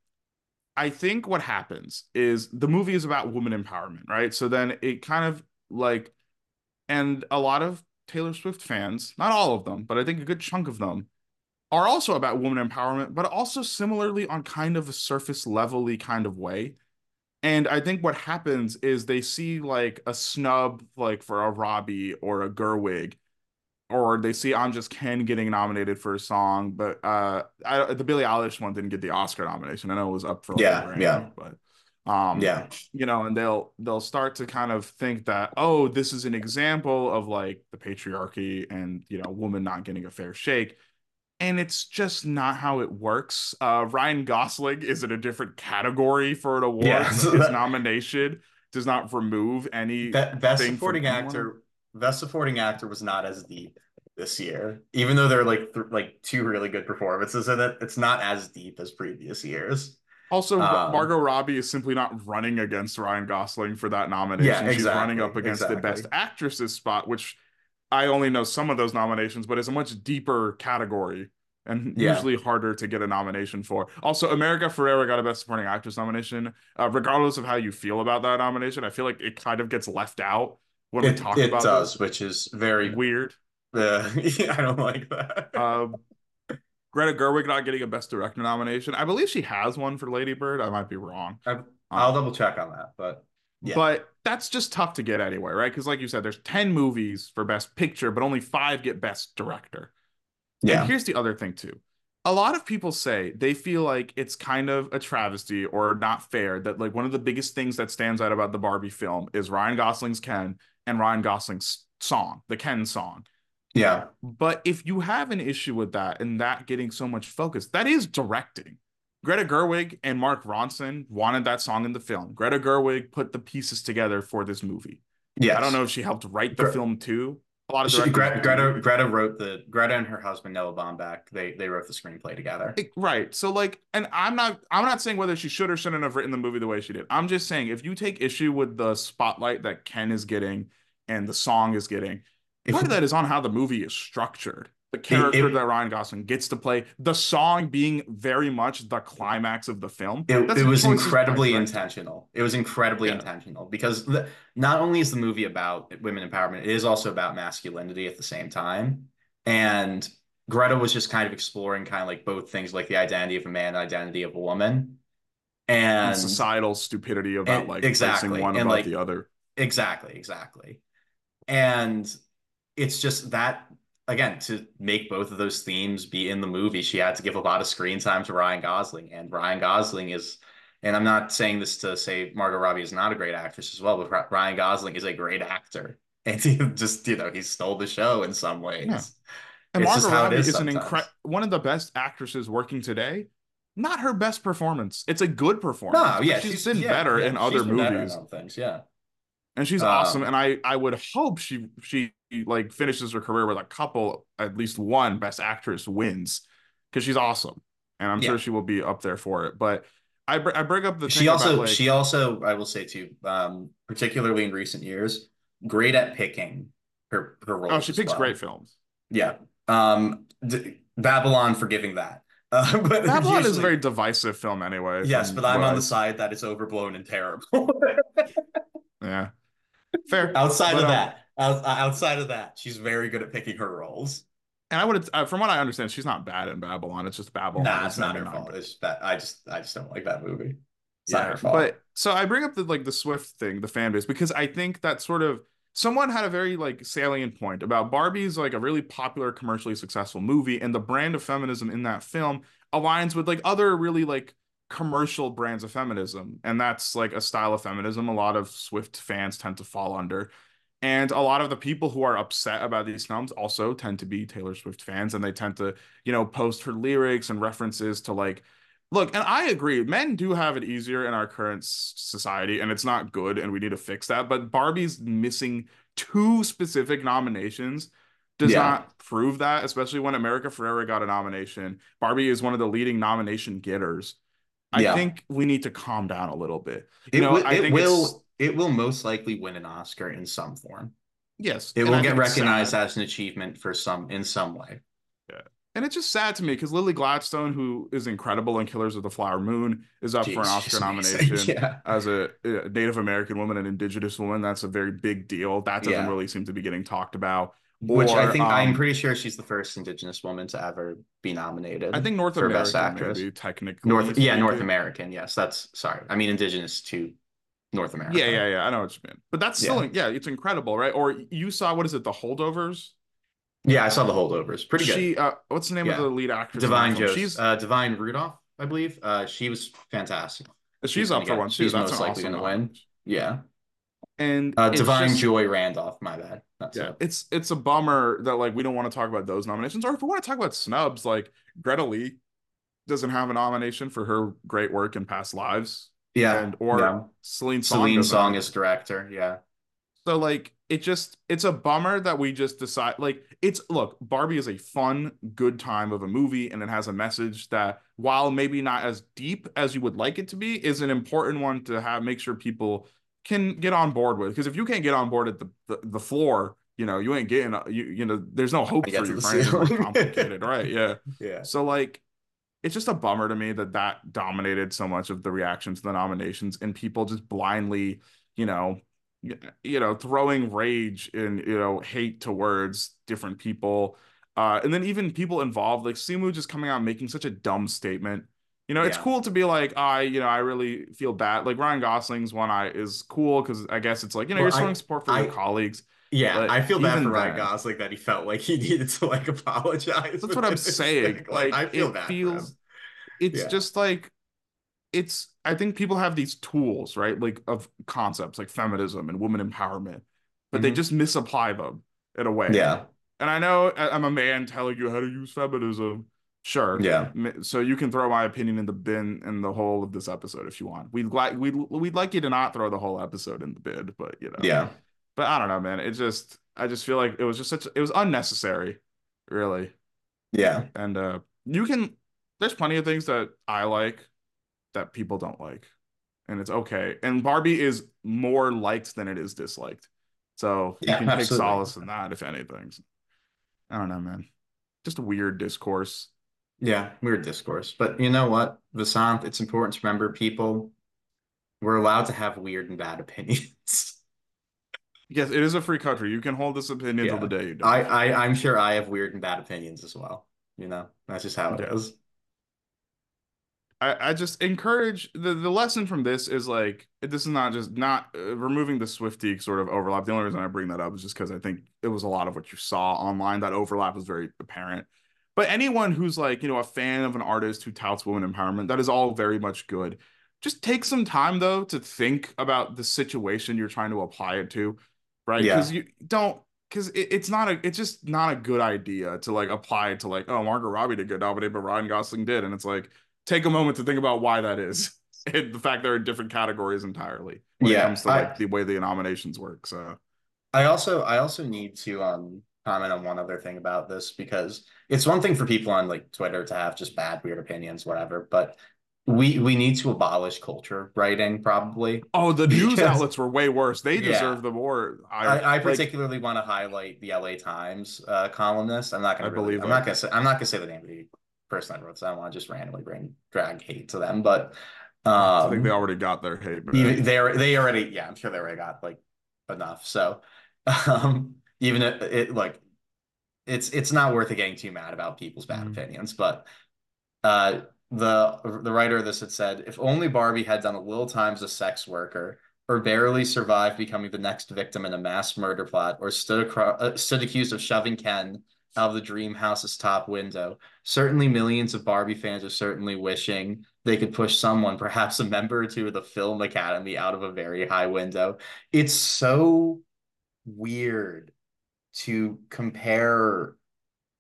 I think what happens is the movie is about woman empowerment, right? So then it kind of like, and a lot of Taylor Swift fans, not all of them, but I think a good chunk of them are also about woman empowerment, but also similarly on kind of a surface levely kind of way. And I think what happens is they see like a snub, like for a Robbie or a Gerwig, or they see I'm just Ken getting nominated for a song, but uh, I, the Billie Eilish one didn't get the Oscar nomination. I know it was up for yeah, yeah, but um, yeah, you know, and they'll they'll start to kind of think that oh, this is an example of like the patriarchy and you know, woman not getting a fair shake and it's just not how it works. Uh, Ryan Gosling is in a different category for an award. Yeah, so His that, nomination does not remove any best supporting actor. Best supporting actor was not as deep this year, even though there are like th- like two really good performances in it. It's not as deep as previous years. Also, um, Margot Robbie is simply not running against Ryan Gosling for that nomination. Yeah, exactly, She's running up against exactly. the best actresses spot, which I only know some of those nominations, but it's a much deeper category and Yeah. usually harder to get a nomination for. Also, America Ferrera got a Best Supporting Actress nomination. Uh, regardless of how you feel about that nomination, I feel like it kind of gets left out when we It, talk it about does, this. which is very Weird. uh, yeah, I don't like that. Um, Greta Gerwig not getting a Best Director nomination. I believe she has one for Lady Bird. I might be wrong. I, I'll double check on that, but yeah. But that's just tough to get anyway, right? Because, like you said, there's 10 movies for Best Picture, but only five get Best Director. yeah, And here's the other thing, too. A lot of people say they feel like it's kind of a travesty or not fair that, like, one of the biggest things that stands out about the Barbie film is Ryan Gosling's Ken and Ryan Gosling's song, the Ken song. yeah, But if you have an issue with that and that getting so much focus, that is directing. Greta Gerwig and Mark Ronson wanted that song in the film. Greta Gerwig put the pieces together for this movie. yeah. I don't know if she helped write the Gre- film too. A lot of She, Greta. Greta Greta wrote the Greta and her husband Noah Baumbach. They they wrote the screenplay together. It- right. So like, and I'm not I'm not saying whether she should or shouldn't have written the movie the way she did. I'm just saying if you take issue with the spotlight that Ken is getting and the song is getting, If- part of that is on how the movie is structured. The character it- that Ryan Gosling gets to play, the song being very much the climax of the film. It, it was incredibly intentional. It was incredibly Yeah. intentional because the, not only is the movie about women empowerment, it is also about masculinity at the same time. And Greta was just kind of exploring kind of like both things, like the identity of a man, and identity of a woman. And And societal stupidity about and- like exactly, one and, above like, the other. Exactly, exactly. And it's just that again to make both of those themes be in the movie, she had to give a lot of screen time to Ryan Gosling, and Ryan Gosling is. And I'm not saying this to say Margot Robbie is not a great actress as well, but Ryan Gosling is a great actor, and he just you know he stole the show in some ways. Yeah. And It's Margot just how it Robbie is is, an incredible one of the best actresses working today. Not her best performance. It's a good performance. No, yeah, she's she's been yeah, better yeah, in other better movies, things. Yeah, and she's Um, awesome. And I I would hope she she like finishes her career with a couple, at least one Best Actress wins, because she's awesome, and I'm Yeah. sure she will be up there for it. But I br- I bring up the she thing also about, like, she also I will say too, um, particularly in recent years, great at picking her her roles. oh she picks well. great films. Yeah. Um, d- Babylon, forgiving that. Uh, but Babylon is a very divisive film anyway. yes, but I'm on I- the side that it's overblown and terrible. yeah. Fair. outside But, of that, out- outside of that, she's very good at picking her roles. And I would, uh, from what I understand, she's not bad in Babylon. It's just Babylon. Nah, it's not her 99 fault. bad. It's that I just I just don't like that movie. It's not Yeah, her fault. But so I bring up the like the Swift thing, the fan base, because I think that sort of someone had a very like salient point about Barbie's like a really popular, commercially successful movie, and the brand of feminism in that film aligns with like other really like commercial brands of feminism, and that's like a style of feminism a lot of Swift fans tend to fall under. And a lot of the people who are upset about these films also tend to be Taylor Swift fans, and they tend to, you know, post her lyrics and references to like Look, and I agree. Men do have it easier in our current society, and it's not good, and we need to fix that. But Barbie's missing two specific nominations does Yeah. not prove that, especially when America Ferrera got a nomination. Barbie is one of the leading nomination getters. I Yeah. think we need to calm down a little bit. it You know, will, I it think will it will most likely win an Oscar in some form. Yes, It will I get recognized as an achievement for some in some way. Yeah, And it's just sad to me because Lily Gladstone, who is incredible in Killers of the Flower Moon, is up for an Oscar nomination. Yeah. as a, a Native American woman, an Indigenous woman, that's a very big deal. That doesn't Yeah. really seem to be getting talked about. Which I Or, think I'm um, pretty sure she's the first Indigenous woman to ever be nominated. I think North for Best Actress. maybe technically. North, yeah, North. American. Yes, that's sorry. I mean Indigenous to North America. Yeah, yeah, yeah. I know what you mean, but that's still, yeah, it's incredible, right? Or you saw what is it, The Holdovers? yeah. I saw the holdovers. Pretty good. She, uh, what's the name Yeah. of the lead actress? Da'Vine She's uh, Da'Vine Rudolph, I believe. Uh, she was fantastic. she's gonna up for get- one too. she's most likely awesome gonna win. Yeah. And Uh, Da'Vine just- Joy Randolph. My bad. That's Yeah, it. it's it's a bummer that like we don't want to talk about those nominations, or if we want to talk about snubs, like Greta Lee doesn't have a nomination for her great work in past lives, Yeah. and or yeah. Celine Song. Celine Song is director. Yeah. so like it just it's a bummer that we just decide like it's look Barbie is a fun good time of a movie and it has a message that while maybe not as deep as you would like it to be is an important one to have make sure people can get on board with because if you can't get on board at the the, the floor you know, you ain't getting you you know, there's no hope for you the for anything more ceiling. complicated, right? Yeah. Yeah. So like it's just a bummer to me that that dominated so much of the reaction to the nominations and people just blindly, you know, you know, throwing rage and you know hate towards different people, uh, and then even people involved, like Simu, just coming out making such a dumb statement. You know, it's cool to be like, I, you know, I really feel bad. Like Ryan Gosling's one, I is cool because I guess it's like, you know, Well, you're showing support for I- your colleagues. Yeah, But I feel bad for Ryan then- Gosling that he felt like he needed to like apologize. That's what I'm saying. thing. Like, I feel feels, it's Yeah. just like, it's. I think people have these tools, right? Like of concepts like feminism and woman empowerment, but they Mhm. just misapply them in a way. Yeah, And I know I'm a man telling you how to use feminism. Sure. yeah, So you can throw my opinion in the bin in the whole of this episode if you want. We'd like we'd we'd like you to not throw the whole episode in the bin, but you know. yeah, But I don't know, man. It just I just feel like it was just such it was unnecessary, really. yeah, And uh you can there's plenty of things that I like that people don't like. And it's okay. And Barbie is more liked than it is disliked. So you Yeah, can take solace in that, if anything. I don't know, man. Just a weird discourse. Yeah. Weird discourse, but you know what, Vasanth? It's important to remember people. We're allowed to have weird and bad opinions. Yes, it is a free country. You can hold this opinion Yeah. till the day you die. I, I, I'm sure I have weird and bad opinions as well. You know, that's just how it Yeah. is. I, I just encourage the, the lesson from this is like this is not just not uh, removing the Swifty sort of overlap. The only reason I bring that up is just because I think it was a lot of what you saw online. That overlap was very apparent. But anyone who's like you know a fan of an artist who touts women empowerment, that is all very much good. Just take some time though to think about the situation you're trying to apply it to, right? Yeah. Because you don't because it, it's not a it's just not a good idea to like apply it to like oh Margot Robbie did get nominated but Ryan Gosling did and it's like take a moment to think about why that is and the fact they're in different categories entirely when it Yeah, comes to I- like the way the nominations work so I also I also need to um comment on one other thing about this because it's one thing for people on like Twitter to have just bad weird opinions whatever but we we need to abolish culture writing probably oh the news Because- outlets were way worse they Yeah. deserve the more I, I like, particularly want to highlight the LA Times uh columnist I'm not gonna I really, believe I'm it. not gonna say I'm not gonna say the name of the person that wrote this I don't want to just randomly bring drag hate to them but I um think they already got their hate they are they already yeah i'm sure they already got like enough so um even it, it like it's it's not worth it getting too mad about people's bad Mhm. opinions but uh the the writer of this had said if only barbie had done a little time as a sex worker or barely survived becoming the next victim in a mass murder plot or stood across uh, stood accused of shoving ken out of the dream house's top window certainly millions of barbie fans are certainly wishing they could push someone, perhaps a member or two of the film academy, out of a very high window. It's so weird to compare,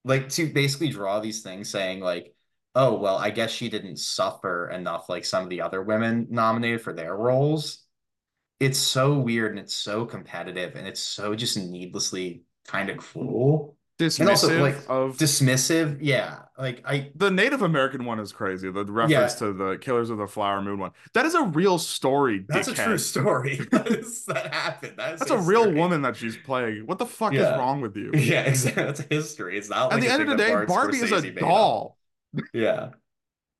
like, to basically draw these things saying, like, oh, well, I guess she didn't suffer enough like some of the other women nominated for their roles. It's so weird and it's so competitive and it's so just needlessly kind of cruel. Dismissive And also, like, of Dismissive. Yeah. Like, I, the Native American one is crazy. The reference Yeah. to the Killers of the Flower Moon one. That is a real story. that's a true story. that, is, that happened. That is That's a real woman that she's playing. What the fuck Yeah. is wrong with you? Yeah, exactly. That's history. It's not At like the end of the day, Barbie is a Scorsese doll. Yeah.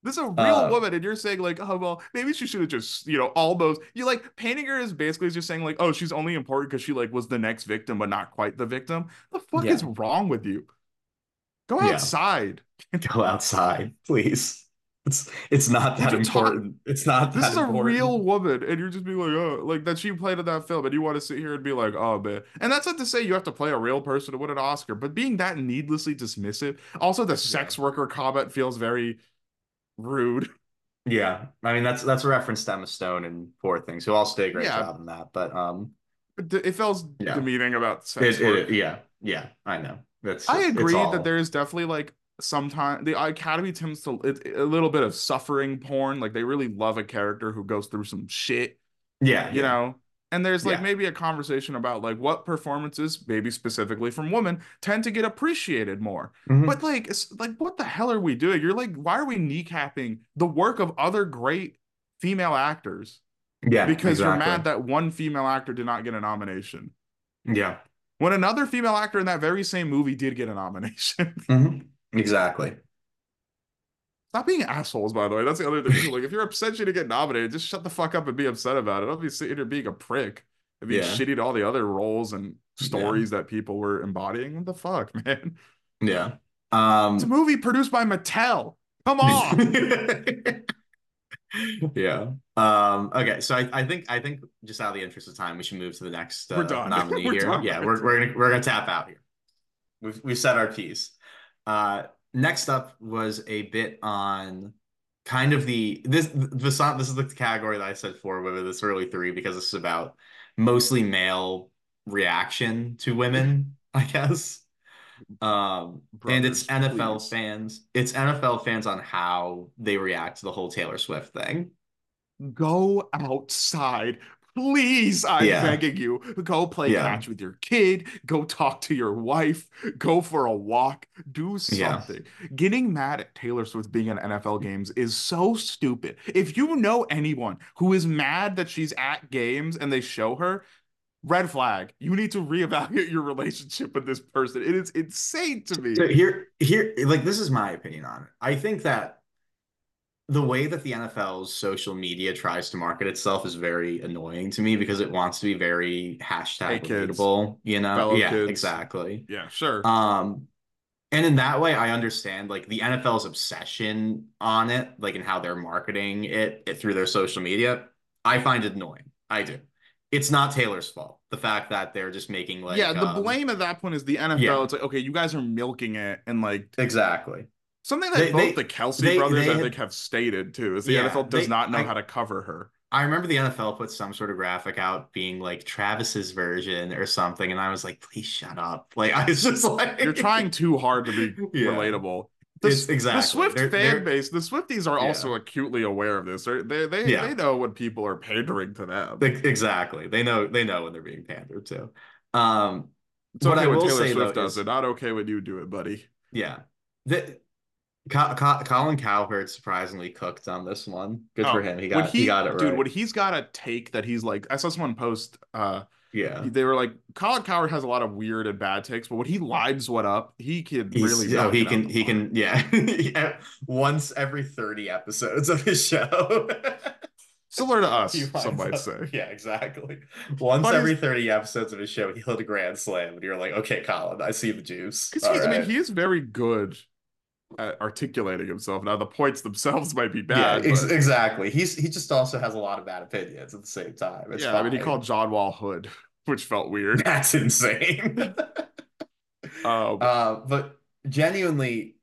This is a real Uh, woman, and you're saying like, oh well, maybe she should have just, you know, almost. You like painting her as basically just saying like, oh, she's only important because she like was the next victim, but not quite the victim. The fuck Yeah. is wrong with you? Go Yeah. outside. Go outside, please. It's it's not that you talk- important. It's not This that is a real woman, and you're just being like, oh, like that she played in that film, and you want to sit here and be like, oh man. And that's not to say you have to play a real person to win an Oscar, but being that needlessly dismissive. Also, the sex worker comment feels very rude. Yeah. I mean that's that's a reference to Emma Stone and Poor Things, who also did a great Yeah. job in that. But um It, it feels Yeah. demeaning about sex it, it yeah, yeah, I know. That's I just- agree all- that there's definitely like sometimes the Academy tends to it, a little bit of suffering porn. Like they really love a character who goes through some shit, yeah, you yeah. know. And there's like Yeah. maybe a conversation about like what performances, maybe specifically from women, tend to get appreciated more. Mhm. But like, it's like, what the hell are we doing? You're like, why are we kneecapping the work of other great female actors yeah, because you're mad that one female actor did not get a nomination? Yeah. when another female actor in that very same movie did get a nomination. Mhm. Exactly. Stop being assholes, by the way. That's the other thing. Like, if you're upset she didn't get nominated, just shut the fuck up and be upset about it. Don't be sitting here being a prick and being Yeah. shitty to all the other roles and Yeah. stories that people were embodying. What the fuck, man? Yeah. Um It's a movie produced by Mattel. Come on. yeah. Um, okay, so I, I think I think just out of the interest of time, we should move to the next uh, nominee We're here. done. Yeah, we're we're gonna we're gonna tap out here. We've we've said our piece. Uh, next up was a bit on kind of the this the song. This is the category that I said for with this early three because this is about mostly male reaction to women, I guess. Um, and it's NFL please. fans. It's NFL fans on how they react to the whole Taylor Swift thing. Go outside. Please, I'm Yeah. begging you. Go play Yeah. catch with your kid. Go talk to your wife. Go for a walk. Do Yeah. something. Getting mad at Taylor Swift being at NFL games is so stupid. If you know anyone who is mad that she's at games and they show her, red flag. You need to reevaluate your relationship with this person. It is insane to me. So here, here, like this is my opinion on it. I think that the way that the NFL's social media tries to market itself is very annoying to me because it wants to be very hashtag Hey, relatable, you know? Yeah, kids. exactly. Yeah, sure. Um, and in that way, I understand like the NFL's obsession on it, like in how they're marketing it, it through their social media. I find it annoying. I do. It's not Taylor's fault. The fact that they're just making like yeah, the um, blame at that point is the NFL. yeah. It's like, okay, you guys are milking it and like exactly. Something that They- both they- the Kelce they- brothers, they I had- think, have stated too, is the Yeah, NFL does they- not know I- how to cover her. I remember the NFL put some sort of graphic out being like Travis's version or something, and I was like, please shut up. Like I was just like You're trying too hard to be Yeah. relatable. The, It's- the. Swift They're- fan they're- base, the Swifties are Yeah. also acutely aware of this. They're, they they Yeah. they know when people are pandering to them. Like, exactly. They know they know when they're being pandered to. Um it's what okay I when will Taylor say, Swift does is- it. Not okay when you do it, buddy. yeah. The Co- Co- Colin Cowherd surprisingly cooked on this one. Good Oh, for him. He got he, got it right. Dude, when he's got a take that he's like, I saw someone post. Uh, yeah. they were like, Colin Cowherd has a lot of weird and bad takes, but when he lines what up, he can He's, really. knock he can he can yeah. Yeah. once every 30 episodes of his show. similar to us. He Some might up- say. Yeah, exactly. Once But every 30 episodes of his show, he hit a grand slam, and you're like, okay, Colin, I see the juice. I mean, he is very good articulating himself. Now, the points themselves might be yeah, bad. ex- but- exactly. He's he just also has a lot of bad opinions at the same time. It's yeah, I mean, he called John Wall Hood, which felt weird. That's insane. Um, uh, but genuinely,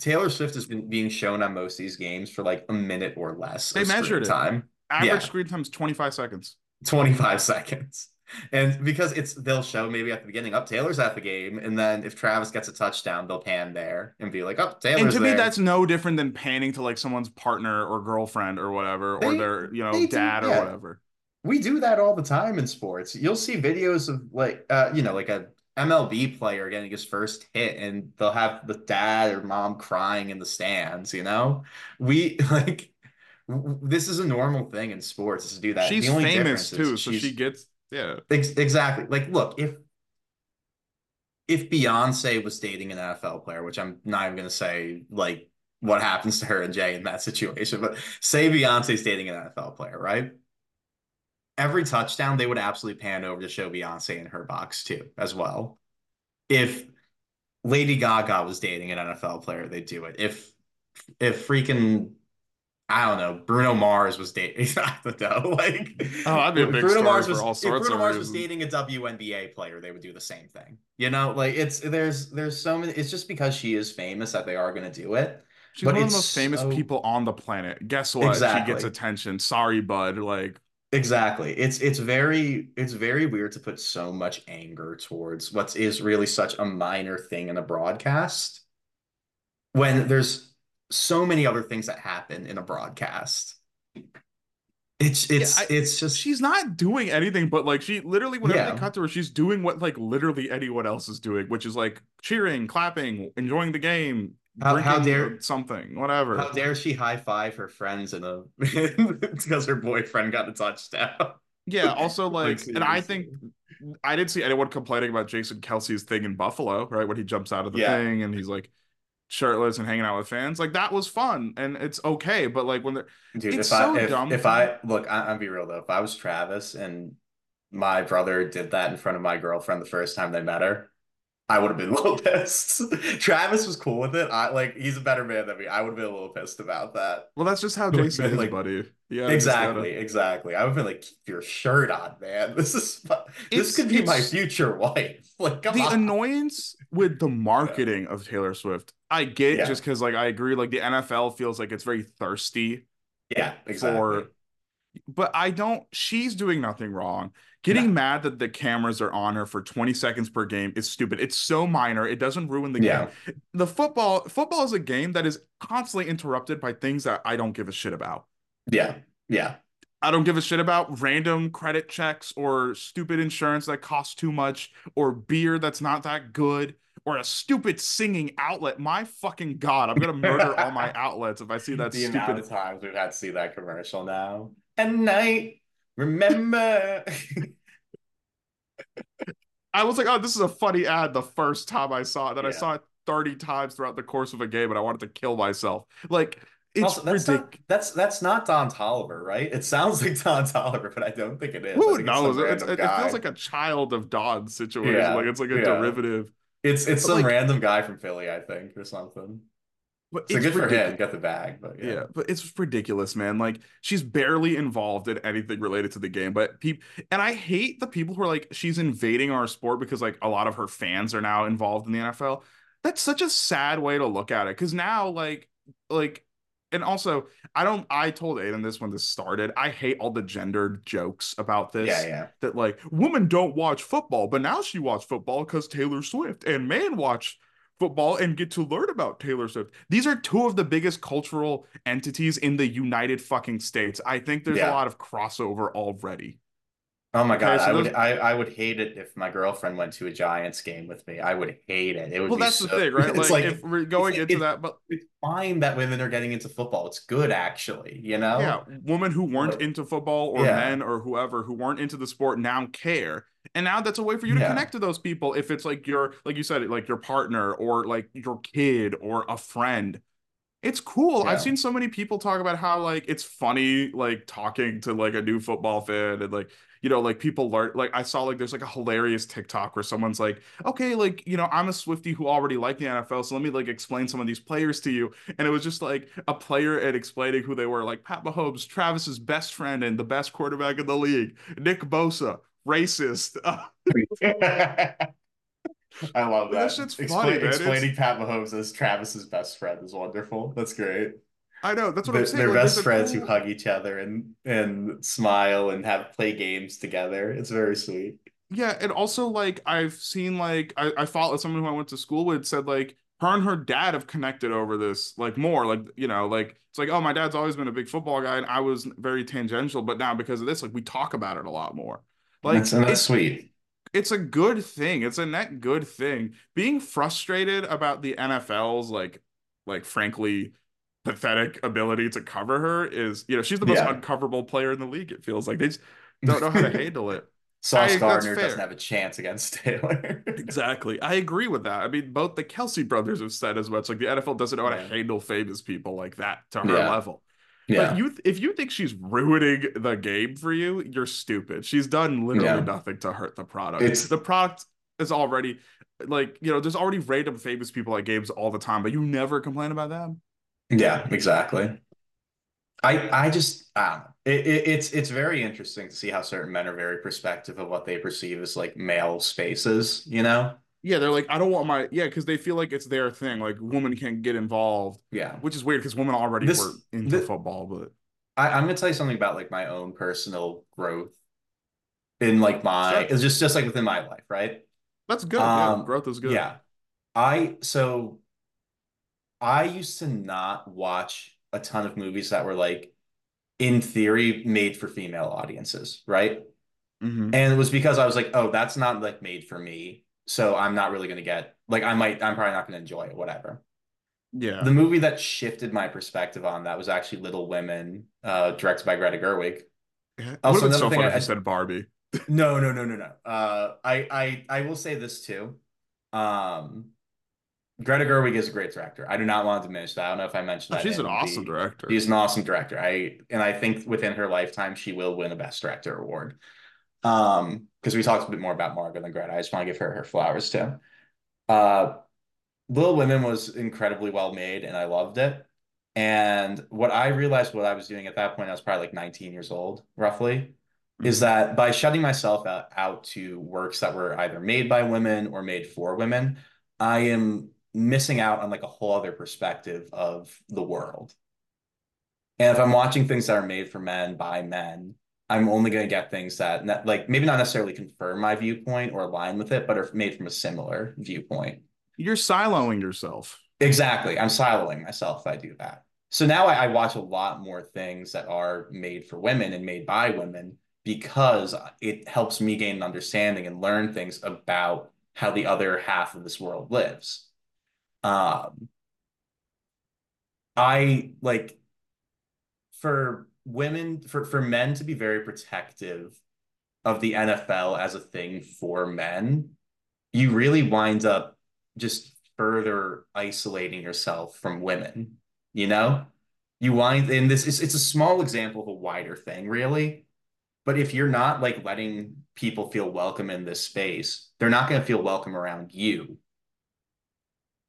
Taylor Swift has been being shown on most of these games for like a minute or less. They measured time. average yeah. screen time is 25 seconds. 25 seconds. And because it's they'll show maybe at the beginning, up Taylor's at the game, and then if Travis gets a touchdown, they'll pan there and be like, "Oh, Taylor's and to there." me, that's no different than panning to like someone's partner or girlfriend or whatever, or their you know they do, dad or yeah. whatever. we do that all the time in sports. You'll see videos of like, uh, you know, like a MLB player getting his first hit, and they'll have the dad or mom crying in the stands. You know, we like this is a normal thing in sports to do that. She's famous too, so she gets yeah. Ex- exactly. Like, look, if if Beyonce was dating an NFL player, which I'm not even gonna say like what happens to her and Jay in that situation, but say Beyonce's dating an NFL player, right? Every touchdown, they would absolutely pan over to show Beyonce in her box too, as well. If Lady Gaga was dating an NFL player, they'd do it. If if freaking I don't know, Bruno Mars was dating I don't know, like Oh, I'd be a big Bruno Mars for was all if sorts Bruno of Mars was dating a WNBA player, they would do the same thing. You know, like it's there's there's so many. It's just because she is famous that they are going to do it. She's but one of the most famous so- people on the planet. Guess what? She Exactly. gets attention. Sorry, bud. Like Exactly. It's it's very it's very weird to put so much anger towards what is really such a minor thing in a broadcast when there's so many other things that happen in a broadcast. It's it's I- it's just she's not doing anything but like she literally whenever Yeah. they cut to her, she's doing what like literally anyone else is doing, which is like cheering, clapping, enjoying the game, How- how dare- something, whatever. How dare she high five her friends in a because her boyfriend got a touchdown. yeah, also like, Like, and I think I didn't see anyone complaining about Jason Kelce's thing in Buffalo, right? When he jumps out of the Yeah. thing and he's like shirtless and hanging out with fans. Like that was fun and it's okay. But like when they're Dude, It's if so I if, dumb if I look, I, I'll be real though. If I was Travis and my brother did that in front of my girlfriend the first time they met her, I would have been a little pissed. Travis was cool with it. I like he's a better man than me. I would have been a little pissed about that. well, that's just how Like, Jason is, like- buddy. Yeah, exactly, gotta- exactly. I would have been like, keep your shirt on, man. This is fu- It's- this could be my future wife. Like, come the on. annoyance with the marketing of Taylor Swift, I get Yeah. just because like I agree, like the NFL feels like it's very thirsty yeah, exactly. for but I don't she's doing nothing wrong. Getting No. mad that the cameras are on her for 20 seconds per game is stupid. It's so minor. It doesn't ruin the Yeah. game. The football football is a game that is constantly interrupted by things that I don't give a shit about. Yeah, yeah, I don't give a shit about random credit checks or stupid insurance that costs too much or beer that's not that good or a stupid singing outlet. My fucking god, I'm gonna murder all my outlets if I see that the amount of times we've had to see that commercial now. At night, remember. I was like, oh, this is a funny ad the first time I saw it. Then I saw it 30 times throughout the course of a game and I wanted to kill myself. Like, it's also, that's ridiculous. not that's that's not Don Toliver, right? It sounds like Don Toliver, but I don't think it is. Who think it's knows? It's- random it, it feels like a child of Don's situation. Yeah, like it's like a yeah. derivative. it's it's but some like- random guy from Philly, I think, or something. But So it's good for him, get the bag. But Yeah. yeah, but it's ridiculous, man. Like she's barely involved in anything related to the game. But people, and I hate the people who are like, she's invading our sport because like a lot of her fans are now involved in the NFL. That's such a sad way to look at it. Because now, like, like, and also, I don't. I told Aidan this when this started. I hate all the gendered jokes about this. yeah, yeah. That like women don't watch football, but now she watch football because Taylor Swift, and man watch football and get to learn about Taylor Swift. These are two of the biggest cultural entities in the United fucking states. I think there's Yeah. a lot of crossover already. Oh my god, I would those- I, I would hate it if my girlfriend went to a Giants game with me. I would hate it. It would Well, that's the thing, right? Like, like, if we're going into that, but it's fine that women are getting into football. It's good actually, you know? yeah, women who weren't But- into football or Yeah. men or whoever who weren't into the sport now care. And now that's a way for you to Yeah. connect to those people if it's like your like you said like your partner or like your kid or a friend. It's cool. Yeah. I've seen so many people talk about how like it's funny like talking to like a new football fan and like you know like people learn like I saw like there's like a hilarious TikTok where someone's like, "Okay, like, you know, I'm a Swifty who already like the NFL, so let me like explain some of these players to you." And it was just like a player and explaining who they were, like Pat Mahomes, Travis's best friend and the best quarterback in the league, Nick Bosa, racist. I love That that. shit's Expla- funny. Explaining Pat Mahomes as Travis's best friend is wonderful. That's great. I know that's what They're, I'm saying. they're like, best friends cool- who hug each other and and smile and have play games together. It's very sweet. Yeah, and also like I've seen like I, I followed someone who I went to school with said like her and her dad have connected over this like more like you know like it's like oh my dad's always been a big football guy and I was very tangential but now because of this like we talk about it a lot more like that's, that's it's sweet. It's a good thing it's a net good thing being frustrated about the NFL's like like frankly pathetic ability to cover her is you know she's the most Yeah. uncoverable player in the league it feels like they just don't know how to handle it Sauce I- Gardner doesn't have a chance against Taylor. Exactly. I agree with that. I mean, both the Kelce brothers have said as much. Like the NFL doesn't know how to handle famous people like that to her Yeah. level. Yeah. But you, if you think she's ruining the game for you, you're stupid. She's done literally Yeah. nothing to hurt the product. It's- the product is already like you know, there's already random famous people at games all the time, but you never complain about them. Yeah, exactly. I I just I. It, it, it's it's very interesting to see how certain men are very perspective of what they perceive as like male spaces, you know? Yeah, they're like, I don't want my yeah, because they feel like it's their thing. Like women can't get involved, Yeah. which is weird because women already This- were into thi- football, but I, I'm gonna tell you something about like my own personal growth in like my it's just just like within my life, right? that's good. yeah, Um, growth is good. Yeah. I so I used to not watch a ton of movies that were like in theory made for female audiences, right? Mhm. And it was because I was like, oh, that's not like made for me. So I'm not really gonna get like I might I'm probably not gonna enjoy it, whatever. Yeah. The movie that shifted my perspective on that was actually Little Women, uh, directed by Greta Gerwig. It Also, would have been another so thing fun I- if you said Barbie. No, no, no, no, no. Uh, I, I, I will say this too. Um, Greta Gerwig is a great director. I do not want to diminish that. I don't know if I mentioned that. She's an awesome the- director. She's an awesome director. I and I think within her lifetime she will win a Best Director award. Um, because we talked a bit more about Margot than Greta. I just want to give her her flowers too. Uh, Little Women was incredibly well made, and I loved it. And what I realized what I was doing at that point, I was probably like 19 years old, roughly, is Mhm. that by shutting myself out, out to works that were either made by women or made for women, I am missing out on like a whole other perspective of the world. And if I'm watching things that are made for men by men, I'm only going to get things that like maybe not necessarily confirm my viewpoint or align with it, but are made from a similar viewpoint. You're siloing yourself. Exactly. I'm siloing myself if I do that. So now I, I watch a lot more things that are made for women and made by women because it helps me gain an understanding and learn things about how the other half of this world lives. Um, I like for women for for men to be very protective of the NFL as a thing for men, you really wind up just further isolating yourself from women, you know? You wind in this it's, it's a small example of a wider thing, really. But if you're not like letting people feel welcome in this space, they're not going to feel welcome around you.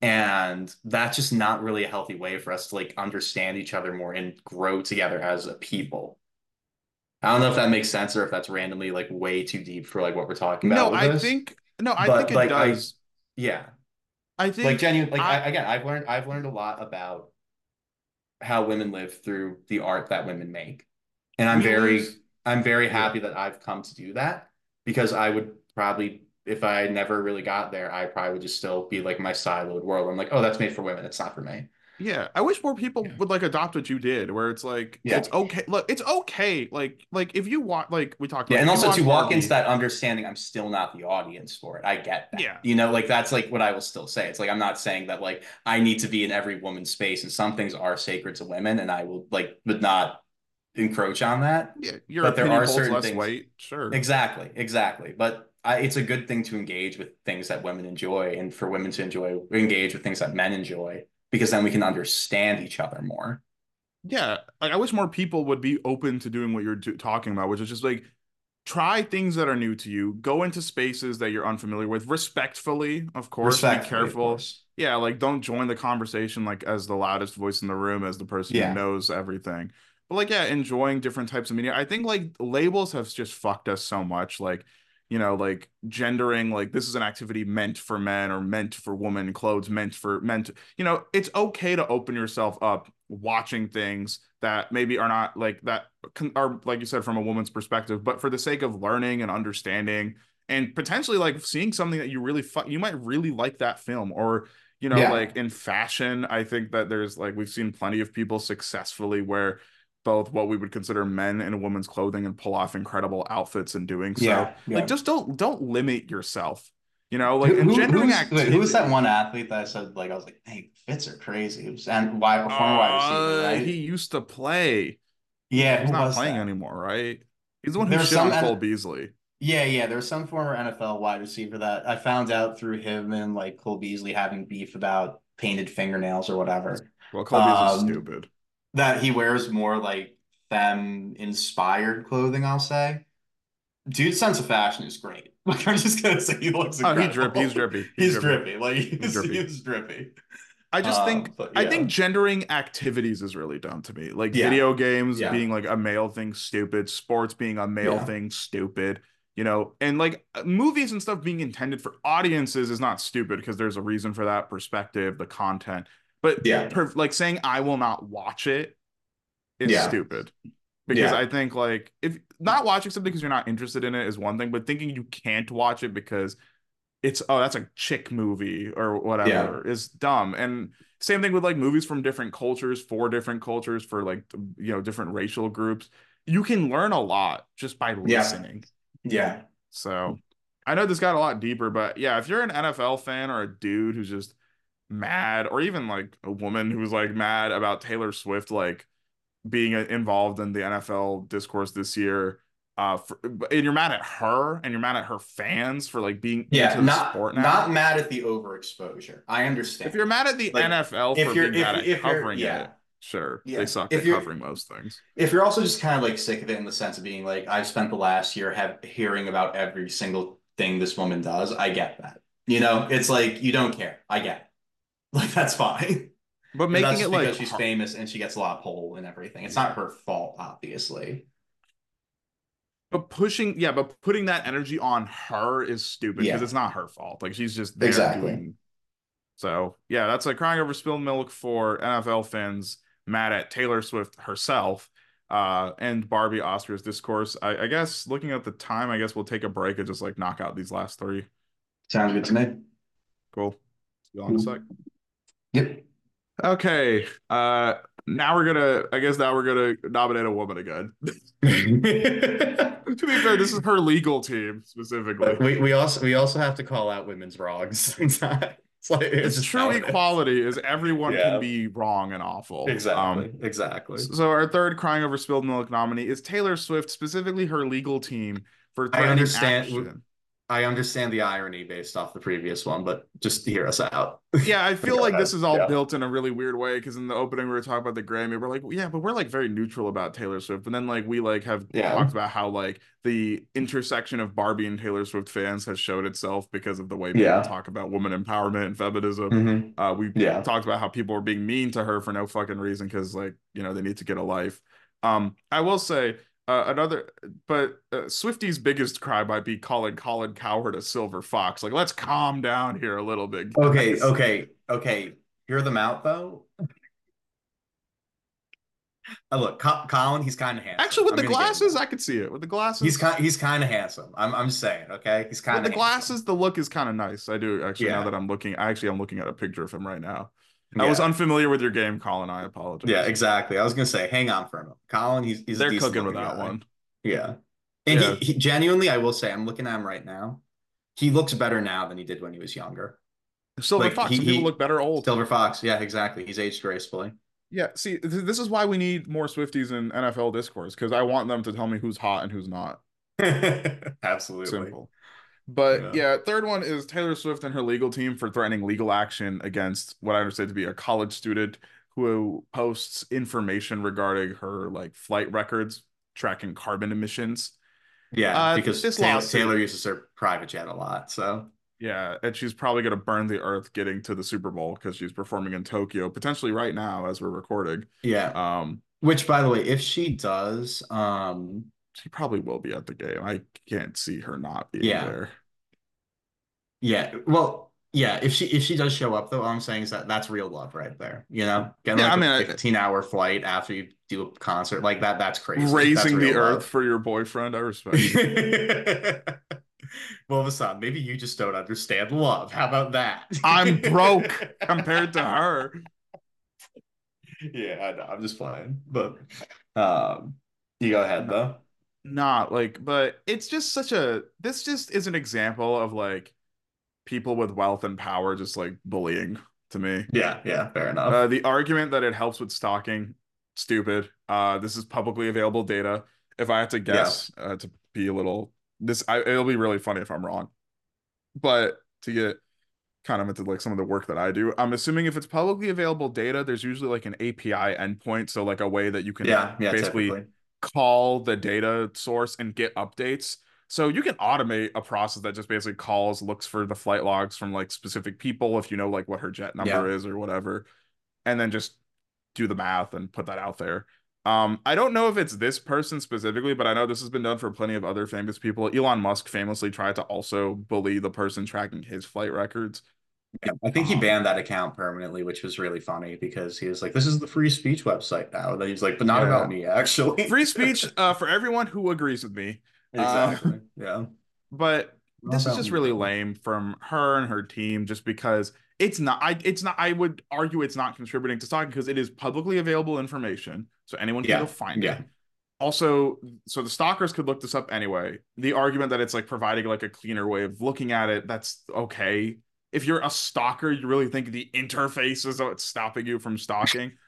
And that's just not really a healthy way for us to like understand each other more and grow together as a people. I don't know if that makes sense or if that's randomly like way too deep for like what we're talking about. No, I this. think no, I But, think it like, I- yeah, I, think like genuinely like I- I, again, I've learned I've learned a lot about how women live through the art that women make, and I'm very I'm very Yeah. happy that I've come to do that because I would probably if I never really got there, I probably would just still be like my siloed world. I'm like, oh, that's made for women. It's not for me. Yeah, I wish more people Yeah. would like adopt what you did, where it's like Yeah. it's okay. Look, it's okay. Like like if you want, like we talked. Yeah, about, and also to walk into that understanding, I'm still not the audience for it. I get that. Yeah. You know, like that's like what I will still say. It's like I'm not saying that like I need to be in every woman's space, and some things are sacred to women, and I will like would not encroach on that. Yeah, your but there are certain less things- weight. Sure. Exactly, exactly. But I, it's a good thing to engage with things that women enjoy, and for women to enjoy engage with things that men enjoy, because then we can understand each other more. Yeah, like I wish more people would be open to doing what you're do- talking about, which is just like try things that are new to you, go into spaces that you're unfamiliar with, respectfully, of course. Respectfully, be careful. course. Yeah, like don't join the conversation like as the loudest voice in the room, as the person Yeah. who knows everything. But like, yeah, enjoying different types of media. I think like labels have just fucked us so much. Like, you know, like gendering, like this is an activity meant for men or meant for women, clothes meant for meant. You know, it's okay to open yourself up watching things that maybe are not like that are like you said from a woman's perspective, but for the sake of learning and understanding and potentially like seeing something that you really fu- you might really like that film or you know Yeah. like in fashion i think that there's like we've seen plenty of people successfully wear both what we would consider men in a woman's clothing and pull off incredible outfits in doing so Yeah, yeah. like just don't don't limit yourself you know like Who- who's, wait, activity who was that one athlete that I said like I was like, hey, fits are crazy. It was and wide former wide receiver, Uh, right? he used to play yeah, he's not playing that? anymore right he's the one who There's shit with Cole Beasley Yeah, yeah. There was some former NFL wide receiver that I found out through him and like Cole Beasley having beef about painted fingernails or whatever. well Cole Beasley's Um, stupid That he wears more like femme inspired clothing, I'll say. Dude's sense of fashion is great. Like I'm just gonna say he looks oh incredible. he drip he's drippy He's drippy. Like he's, drippy. he's drippy. I just Um, think but I think gendering activities is really dumb to me. Like Yeah. video games Yeah. being like a male thing, stupid. Sports being a male Yeah. thing, stupid. You know, and like movies and stuff being intended for audiences is not stupid because there's a reason for that perspective, the content. But Yeah. per- like saying I will not watch it is Yeah. stupid. Because Yeah. I think like if not watching something because you're not interested in it is one thing, but thinking you can't watch it because it's oh that's a chick movie or whatever is dumb. And same thing with like movies from different cultures for different cultures for like you know different racial groups. You can learn a lot just by Yeah. listening. Yeah. So I know this got a lot deeper, but yeah, if you're an NFL fan or a dude who's just mad, or even like a woman who's like mad about Taylor Swift like being uh, involved in the NFL discourse this year, Uh, for, and you're mad at her, and you're mad at her fans for like being Yeah, into the not sport now. not mad at the overexposure. I understand. if you're mad at the Like, NFL for being if- mad at if covering yeah. it, sure, Yeah. they suck If at covering most things. if you're also just kind of like sick of it in the sense of being like, I've spent the last year have hearing about every single thing this woman does, I get that. You know, it's like you don't care. I get it. Like that's fine. But making that's it because like she's famous and she gets a lot of pull and everything. It's not her fault, obviously. But pushing, yeah, but putting that energy on her is stupid because Yeah. it's not her fault. Like she's just there Exactly. doing. So yeah, that's like crying over spilled milk for NFL fans mad at Taylor Swift herself. Uh, and Barbie Austria's discourse. I, I guess looking at the time, I guess we'll take a break and just like knock out these last three. Sounds good to me. Cool. See you in a sec. Yep. Okay. Uh, now we're gonna. I guess now we're gonna nominate a woman again. to be fair, this is her legal team specifically. we we also we also have to call out women's wrongs sometimes. It's like it's, it's true it is. equality is everyone Yeah. can be wrong and awful. Exactly. Um, exactly. so our third crying over spilled milk nominee is Taylor Swift, specifically her legal team for I understand- action. I understand the irony based off the previous one, but just hear us out. Yeah, I feel like this is all Yeah. built in a really weird way because in the opening we were talking about the Grammy, we're like, yeah, but we're like very neutral about Taylor Swift, and then like we like have Yeah. talked about how like the intersection of Barbie and Taylor Swift fans has showed itself because of the way people Yeah. talk about woman empowerment and feminism. Mhm. Uh, we Yeah. talked about how people were being mean to her for no fucking reason because like you know they need to get a life. Um, I will say uh, another, but uh, Swifty's biggest cry might be calling Colin Cowherd a silver fox. Like, let's calm down here a little bit. Okay, guys. okay, okay. Hear them out though. Uh, look, Co- Colin, he's kind of handsome. Actually, with I'm the gonna give him glasses. I could see it. With the glasses, he's kind he's kind of handsome. I'm I'm just saying, okay? He's kind of the glasses, the look is kind of nice. I do actually Yeah. now that I'm looking. Actually, I'm looking at a picture of him right now. I was unfamiliar with your game, Colin. I apologize. Yeah, exactly. I was gonna say, hang on for a minute. Colin, he's he's They're cooking with that guy. one. Yeah. And Yeah. He, he genuinely, I will say, I'm looking at him right now. He looks better now than he did when he was younger. Silver Like, fox. he- people look better old. Silver Fox, yeah, exactly. He's aged gracefully. Yeah, see, th- this is why we need more Swifties in NFL discourse because I want them to tell me who's hot and who's not. Absolutely. Simple. But Yeah. yeah. third one is Taylor Swift and her legal team for threatening legal action against what I understand to be a college student who posts information regarding her like flight records tracking carbon emissions. Yeah, Uh, because this Taylor, lawsuit- Taylor uses her private jet a lot. So Yeah, and she's probably going to burn the earth getting to the Super Bowl because she's performing in Tokyo, potentially right now as we're recording. yeah. Um, Which by the way, if she does, um she probably will be at the game. I can't see her not being Yeah. there. yeah, well, yeah, if she if she does show up though, all I'm saying is that that's real love right there. You know? Getting Yeah, like I a mean, a 15 hour flight after you do a concert like that, that's crazy. That's Raising the real earth love. for your boyfriend, I respect. well, Vasanth, maybe you just don't understand love. How about that? I'm broke compared to her. Yeah, I know. I'm just playing. But um you go ahead though. Not like but it's just such a this just is an example of like people with wealth and power just like bullying to me. Yeah, yeah, fair enough. uh, the argument that it helps with stalking stupid. Uh this is publicly available data. If i had to guess uh, to be a little this I, it'll be really funny if i'm wrong. But to get kind of into like some of the work that i do i'm assuming if it's publicly available data there's usually like an api endpoint. So like a way that you can yeah, yeah, basically typically. Call the data source and get updates. So you can automate a process that just basically calls, looks for the flight logs from like specific people if you know like what her jet number Yeah. is or whatever, and then just do the math and put that out there. Um, I don't know if it's this person specifically, but I know this has been done for plenty of other famous people. Elon Musk famously tried to also bully the person tracking his flight records. Yeah, I think he Um, banned that account permanently, which was really funny because he was like, "This is the free speech website now." Then he's like, "But not Yeah. about me, actually." Free speech uh, for everyone who agrees with me. uh, exactly. yeah. but Not this is just me, really lame from her and her team just because it's not I it's not I would argue it's not contributing to stalking because it is publicly available information so anyone can Yeah, go find yeah. it. Also, so the stalkers could look this up anyway. The argument that it's like providing like a cleaner way of looking at it, that's okay. If you're a stalker, you really think the interface is what's stopping you from stalking?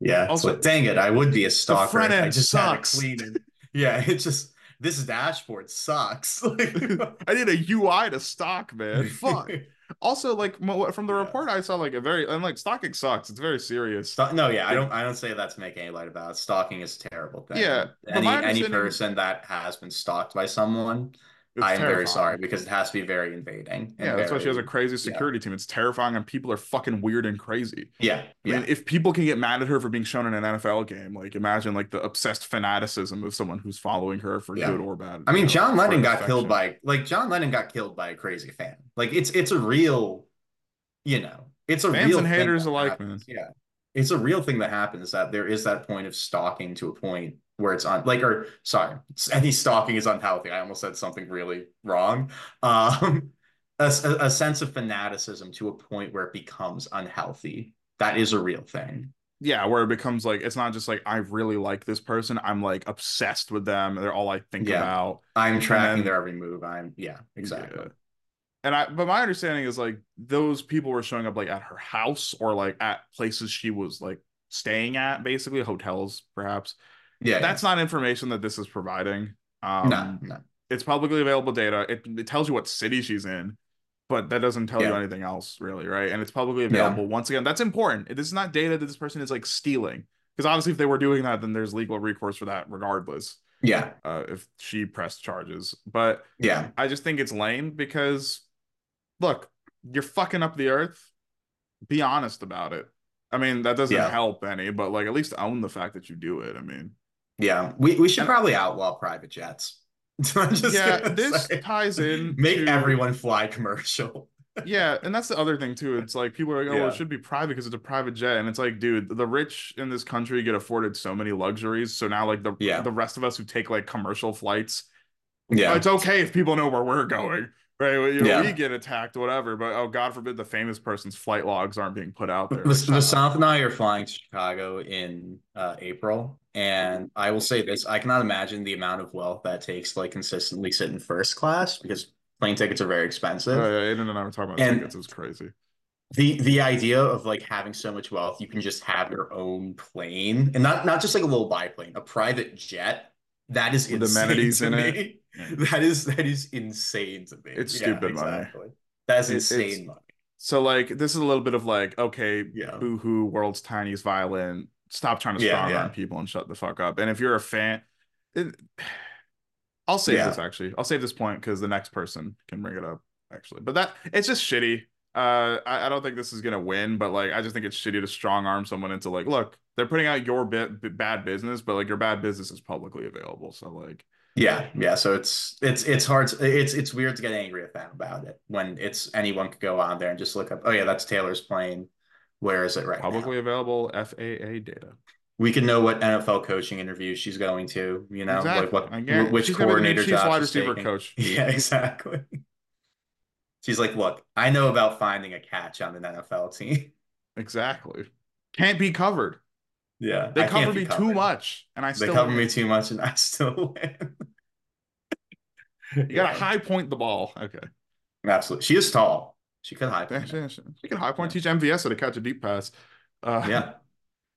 Yeah. Also- Also, dang it, I would be a stalker. if front I end just sucks. had it. Yeah, it's just this dashboard sucks. Like, I need a UI to stock, man. Fuck. Also, like from the Yeah. report I saw, like a very and like stalking sucks. It's very serious. Sto- no, yeah, I don't. I don't say that to make any light about it. Stalking is a terrible thing. Yeah, any any person that has been stalked by someone, I am very sorry because it has to be very invading. Yeah, that's why she has a crazy security team. It's terrifying, and people are fucking weird and crazy. Yeah, I yeah, mean, if people can get mad at her for being shown in an NFL game, like imagine like the obsessed fanaticism of someone who's following her for Yeah. good or bad. I mean, know, John Lennon got killed by like John Lennon got killed by a crazy fan. Like it's it's a real, you know, it's a Fans real and haters alike, happens. Yeah, it's a real thing that happens. That there is that point of stalking to a point where it's on like or sorry, any stalking is unhealthy. I almost said something really wrong. Um, a, a sense of fanaticism to a point where it becomes unhealthy. That is a real thing. yeah, where it becomes like it's not just like I really like this person. I'm like obsessed with them. They're all I think Yeah. about. I'm tracking then- their every move. I'm yeah, exactly. Yeah. And I, but my understanding is like those people were showing up like at her house or like at places she was like staying at, basically hotels, perhaps. Yeah, That's not information that this is providing. Um, no, no. it's publicly available data. It, it tells you what city she's in, but that doesn't tell you anything else, really, right? And it's publicly available. Once again, that's important. This is not data that this person is like stealing, because obviously, if they were doing that, then there's legal recourse for that, regardless. Yeah, Uh, if she pressed charges, but yeah. I just think it's lame because, look, you're fucking up the earth. Be honest about it. I mean, that doesn't Yeah. help any, but like at least own the fact that you do it. I mean, Yeah, we, we should And- probably outlaw private jets. Yeah, this say. ties in. Make to- everyone fly commercial. Yeah, and that's the other thing too. It's like people are like, oh, well, it should be private because it's a private jet, and it's like, dude, the rich in this country get afforded so many luxuries. So now, like the Yeah. the rest of us who take like commercial flights, Yeah, it's okay if people know where we're going, right? Well, you know, Yeah. we get attacked, whatever. But oh, God forbid, the famous person's flight logs aren't being put out there. the, the. South and I are flying to Chicago in uh, April, and I will say this: I cannot imagine the amount of wealth that takes to like consistently sit in first class because plane tickets are very expensive. Oh, yeah, Aidan and I were talking about And- tickets. It was crazy. the the idea of like having so much wealth you can just have your own plane and not not just like a little biplane a private jet that is insane amenities to in it. me. Yeah. that is that is insane to me It's Yeah, stupid money. exactly. that's It- it's- insane money So like, this is a little bit of like, okay, Yeah. boo hoo, world's tiniest violin. Stop trying to Yeah, strong arm people and shut the fuck up. And if you're a fan, it, I'll save this actually. I'll save this point because the next person can bring it up actually. But that it's just shitty. Uh, I, I don't think this is gonna win, but like I just think it's shitty to strong arm someone into like, look, they're putting out your bit bad business, but like your bad business is publicly available. So like, yeah yeah so it's it's it's hard to, it's it's weird to get angry at them about it when it's anyone could go on there and just look up oh yeah that's taylor's plane where is it right now? publicly available FAA data. we can know what NFL coaching interview she's going to, you know, Exactly. like what Again, which she's gonna be the new coordinator job wide she's receiver taking. coach. Yeah, exactly. She's like, look, I know about finding a catch on an NFL team. Exactly. Can't be covered. Yeah, They I cover me too much, and I still They cover win. me too much, and I still win. You gotta high point the ball. Okay. absolutely. She is tall. She could high Yeah, point. she, she- she can high point teach MVS how to catch a deep pass. Uh, Yeah.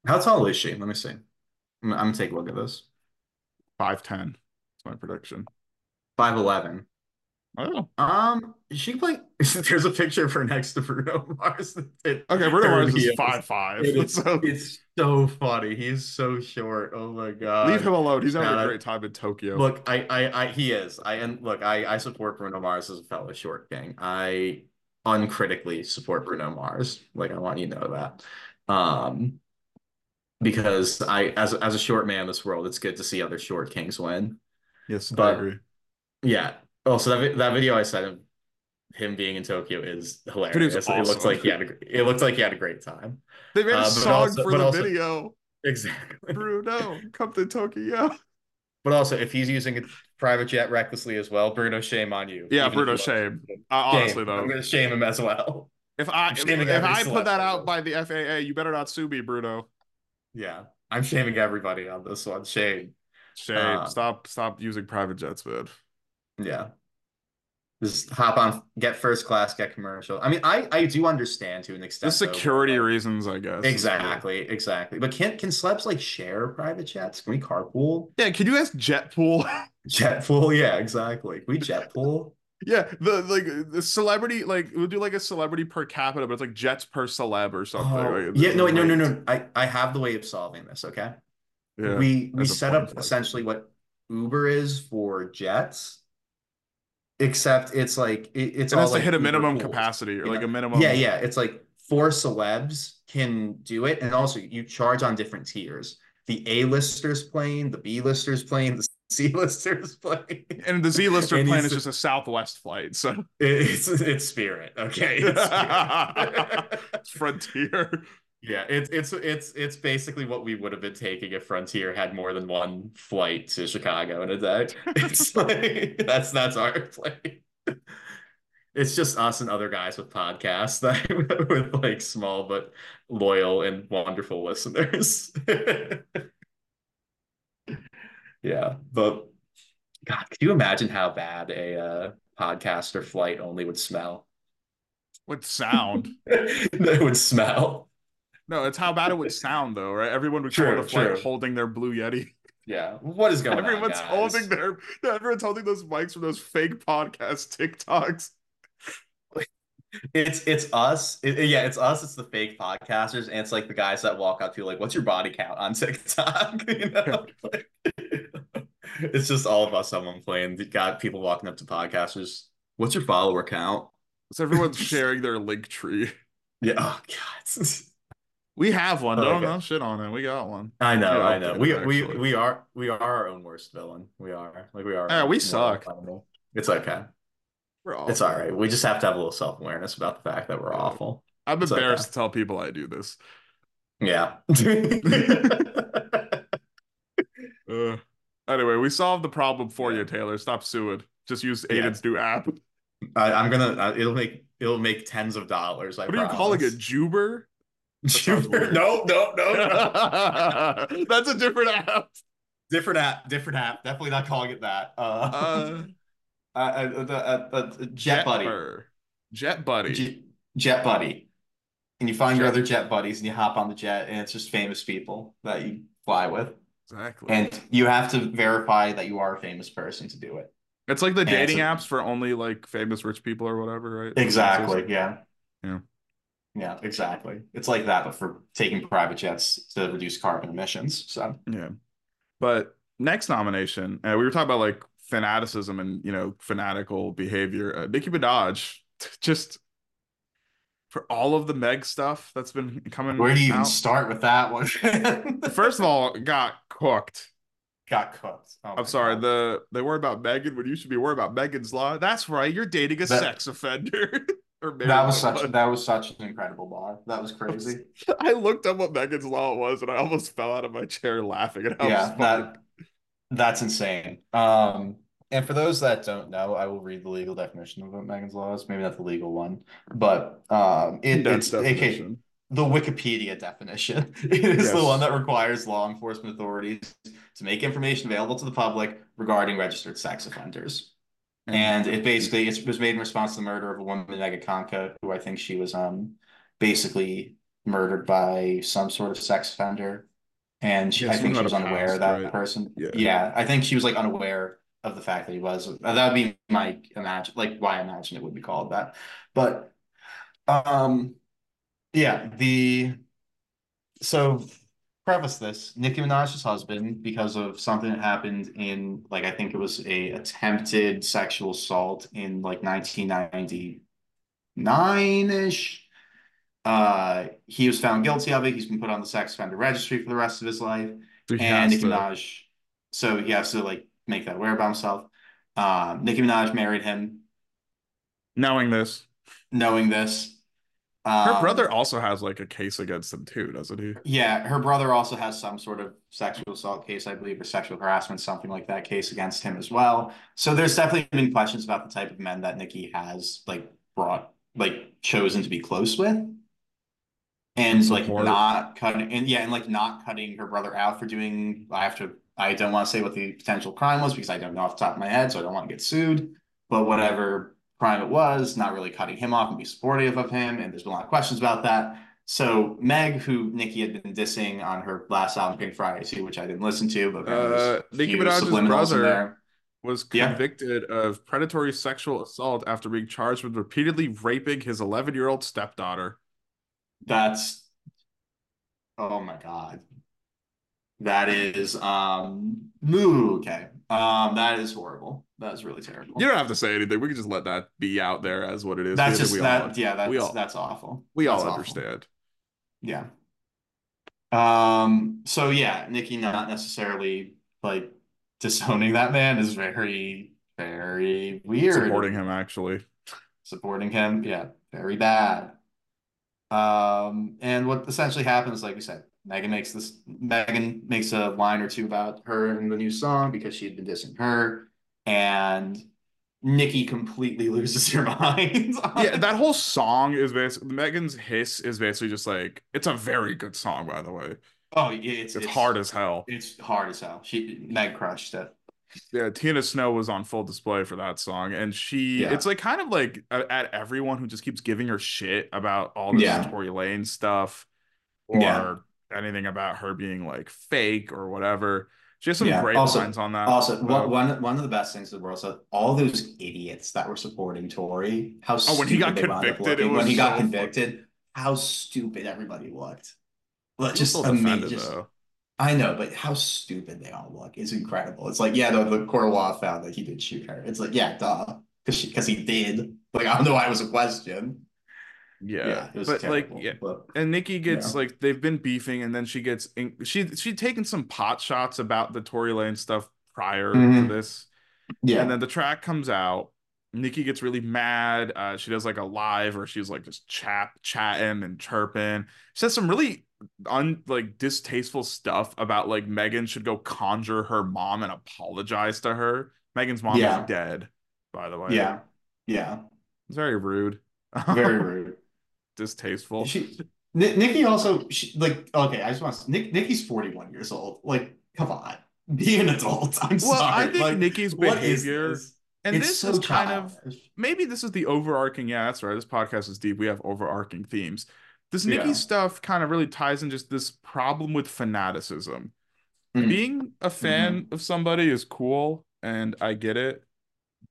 How tall is she? Let me see. I'm, I'm gonna take a look at this. five ten. That's my prediction. Five eleven. Oh, Um, she play. There's a picture of her next to Bruno Mars. It- okay. Bruno Mars is five five. It is, So it's so funny. He's so short. Oh my god. leave him alone. He's having shout a great time in Tokyo. Look, I, I, I, he is. I and look, I, I support Bruno Mars as a fellow short king. I uncritically support Bruno Mars. Like, I want you to know that. Um, because I, as as a short man in this world, it's good to see other short kings win. yes, I agree. Yeah. Also, that that video I sent of him being in Tokyo is hilarious. Video's It looks like he had a, it looks like he had a great time. They made a uh, song also- for the also- video. Exactly. Bruno, come to Tokyo. But also, if he's using a private jet recklessly as well, Bruno, shame on you. Yeah, Bruno, shame. Uh, Shame. honestly, though, I'm gonna shame him as well. if I if, if I put that out by the FAA, you better not sue me, Bruno. Yeah, I'm shaming everybody on this one. Shame. Shame. Uh, stop. Stop using private jets, man. Yeah. Just hop on, get first class, get commercial. I mean, I I do understand to an extent. The security but- reasons, I guess. Exactly, exactly. But can can celebs like share private jets? Can we carpool? Yeah, can you ask Jetpool? Jetpool. Yeah, exactly. Can we Jetpool? yeah, the like the celebrity like we'll do like a celebrity per capita, but it's like jets per celeb or something. Oh, right? yeah, no, The no, no, no. I I have the way of solving this. Okay. Yeah. we we set up essentially what Uber is for jets, except it's like it, it's It all has to like hit a minimum capacity or like know? a minimum. Yeah, yeah. It's like four celebs can do it, and also you charge on different tiers. The A-listers plane, the B-listers plane, the C-listers plane. And the Z lister plane is just a Southwest flight, so It's it's Spirit, okay. It's Spirit. it's Frontier. Yeah, it's it's it's it's basically what we would have been taking if Frontier had more than one flight to Chicago in a day. It's like that's that's our plane. It's just us and other guys with podcasts that with like small but loyal and wonderful listeners. Yeah, but God, could you imagine how bad a uh, podcaster flight only would smell? With sound. It would smell. No, it's how bad it would sound though, right? Everyone would come True, a flight true. holding their blue Yeti. Yeah. What is going on, Everyone's holding their no, everyone's holding those mics from those fake podcast TikToks. It's it's us. It- yeah, it's us. It's the fake podcasters, and it's like the guys that walk up to you like, "What's your body count on TikTok?" You know, Like, it's just all of us. Someone playing. Got people walking up to podcasters. What's your follower count? So everyone's sharing their link tree. Yeah. Oh God. We have one. Oh, Don't okay. don't shit on it. We got one. I know. Yeah, I know. We we actually. we are we are our own worst villain. We are like we are. Yeah, we suck. vulnerable. It's okay. We're all. It's all right. We just have to have a little self awareness about the fact that we're awful. I'm it's okay. embarrassed to tell people I do this. Yeah. Uh, anyway, we solved the problem for you, Taylor. Stop suing. Just use Yeah. Aidan's new app. I, I'm gonna. Uh, it'll make it'll make tens of dollars. I are you calling it? promise. Juber? No, no, no, no. That's a different app. different app. Different app. Definitely not calling it that. Uh, Uh, uh, uh, uh, uh, uh, Jet Buddy. Jet Buddy. J- jet Buddy. And you find your other jet buddies and you hop on the jet, and it's just famous people that you fly with. exactly. And you have to verify that you are a famous person to do it. it's like the and dating a- apps for only like famous rich people or whatever, right? Exactly. Yeah. Yeah. Yeah, exactly. It's like that, but for taking private jets to reduce carbon emissions. So Yeah. But next nomination, uh, we were talking about like fanaticism and you know fanatical behavior. Uh, Nicki Minaj, just for all of the Meg stuff that's been coming where do you even start with that one? First of all, got cooked. got cooked. Oh I'm sorry. God. The they worry about Megan when you should be worried about Megan's law. That's right. You're dating a That- sex offender. or maybe that was such that was such an incredible bar. That was crazy. I looked up what Megan's law was and I almost fell out of my chair laughing at how yeah, that that's insane. Um, and for those that don't know, I will read the legal definition of what Megan's Law is. Maybe not the legal one, but um, it, it's definition. the Wikipedia definition. It is the one that requires law enforcement authorities to make information available to the public regarding registered sex offenders. And it basically it was made in response to the murder of a woman, Kanka, who I think she was um basically murdered by some sort of sex offender. And she, Yeah, I think she was unaware past, that right? person. Yeah. Yeah, I think she was like unaware of the fact that he was. That would be my imagine, like why I imagine it would be called that. But um, yeah, the so preface this Nicki Minaj's husband because of something that happened in like I think it was a attempted sexual assault in like 1999-ish. Uh, he was found guilty of it. He's been put on the sex offender registry for the rest of his life. He And Nicki to- Minaj, so he has to like make that aware about himself. Um, Nicki Minaj married him knowing this. knowing this. Her Um, brother also has like a case against him too, doesn't he? Yeah, her brother also has some sort of sexual assault case, I believe, or sexual harassment, something like that case against him as well. So there's definitely been questions about the type of men that Nicki has like brought, like chosen to be close with. And like Support. not cutting and yeah, and like not cutting her brother out for doing I have to I don't want to say what the potential crime was because I don't know off the top of my head, so I don't want to get sued. But whatever crime it was, not really cutting him off and be supportive of him. And there's been a lot of questions about that. So Meg, who Nicki had been dissing on her last album, Pink Friday 2, which I didn't listen to, but uh, Nicki Minaj's brother was convicted yeah. of predatory sexual assault after being charged with repeatedly raping his 11 year old stepdaughter. That's oh my god. That is um okay. Um that is horrible. That is really terrible. You don't have to say anything. We can just let that be out there as what it is. That's just that all, yeah, that's all, that's awful. We that's all understand. Yeah. Um so yeah, Nicki not necessarily like disowning that man is very, very weird. Supporting him actually. Supporting him, yeah, very bad. Um, and what essentially happens, like we said, Megan makes this Megan makes a line or two about her in the new song because she had been dissing her, and Nicki completely loses her mind. yeah, that whole song is basically Megan's hiss is basically just like it's a very good song, by the way. Oh, it's, it's, it's hard as hell. It's hard as hell. She Meg crushed it. Yeah, Tina Snow was on full display for that song, and she yeah. it's like kind of like at everyone who just keeps giving her shit about all this yeah. Tory Lanez stuff or yeah. anything about her being like fake or whatever. She has some yeah. great also, lines on that. Also, one, one one of the best things in the world. So all those idiots that were supporting Tory, how oh, when he got convicted, when he so got convicted, fun. how stupid everybody looked. Well, just amazing. I know, but how stupid they all look is incredible. It's like, yeah, the, the court law found that he did shoot her. It's like, yeah, duh, because because he did. Like, I don't know why it was a question. Yeah, yeah but terrible, like, yeah, but, and nikki gets yeah. like they've been beefing, and then she gets she she'd taken some pot shots about the Tory Lanez stuff prior mm-hmm. to this. Yeah, and then the track comes out, nikki gets really mad. Uh, she does like a live or she's like just chat chatting and chirping. She says some really un like distasteful stuff about like Megan should go conjure her mom and apologize to her. Megan's mom yeah. is dead, by the way. Yeah. Yeah. It's very rude. Very rude. Distasteful. She N- Nicki also she, like okay, I just want to Nick Nicki's 41 years old. Like, come on. Be an adult. I'm well, sorry. I think like, Nicki's behavior and it's this so is kind of maybe this is the overarching. Yeah, that's right. This podcast is deep. We have overarching themes. This Nicki yeah. stuff kind of really ties in just this problem with fanaticism. Mm-hmm. Being a fan mm-hmm. of somebody is cool, and I get it,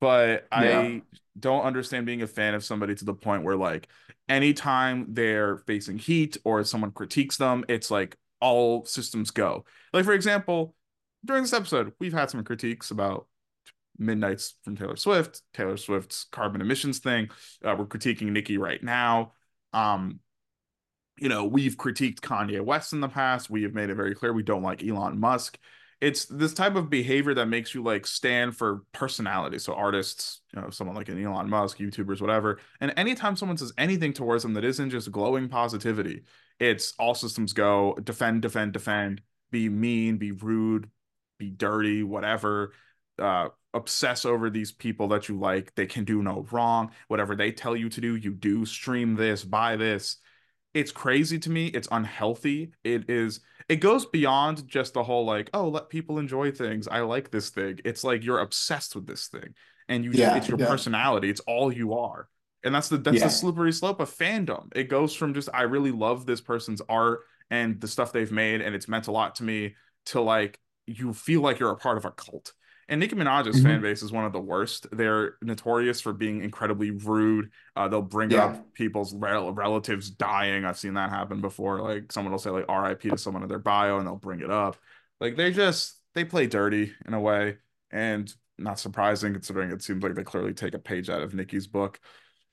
but yeah. I don't understand being a fan of somebody to the point where like anytime they're facing heat or someone critiques them, it's like all systems go. Like for example, during this episode, we've had some critiques about Midnights from Taylor Swift, Taylor Swift's carbon emissions thing. Uh, we're critiquing Nicki right now. Um, you know, we've critiqued Kanye West in the past. We have made it very clear we don't like Elon Musk. It's this type of behavior that makes you like stand for personality. So artists, you know, someone like an Elon Musk, YouTubers, whatever. And anytime someone says anything towards them that isn't just glowing positivity, it's all systems go, defend, defend, defend, be mean, be rude, be dirty, whatever. Uh, obsess over these people that you like. They can do no wrong. Whatever they tell you to do, you do. Stream this, buy this. It's crazy to me. It's unhealthy. It is. It goes beyond just the whole like, oh, let people enjoy things. I like this thing. It's like you're obsessed with this thing, and you. Yeah, it's your yeah. personality. It's all you are, and that's the that's yeah. the slippery slope of fandom. It goes from just I really love this person's art and the stuff they've made, and it's meant a lot to me, to like you feel like you're a part of a cult and Nicki Minaj's mm-hmm. fan base is one of the worst. They're notorious for being incredibly rude. Uh, they'll bring yeah. up people's rel- relatives dying. I've seen that happen before. Like someone will say like R.I.P. to someone in their bio, and they'll bring it up. Like they just they play dirty in a way, and not surprising considering it seems like they clearly take a page out of Nicki's book.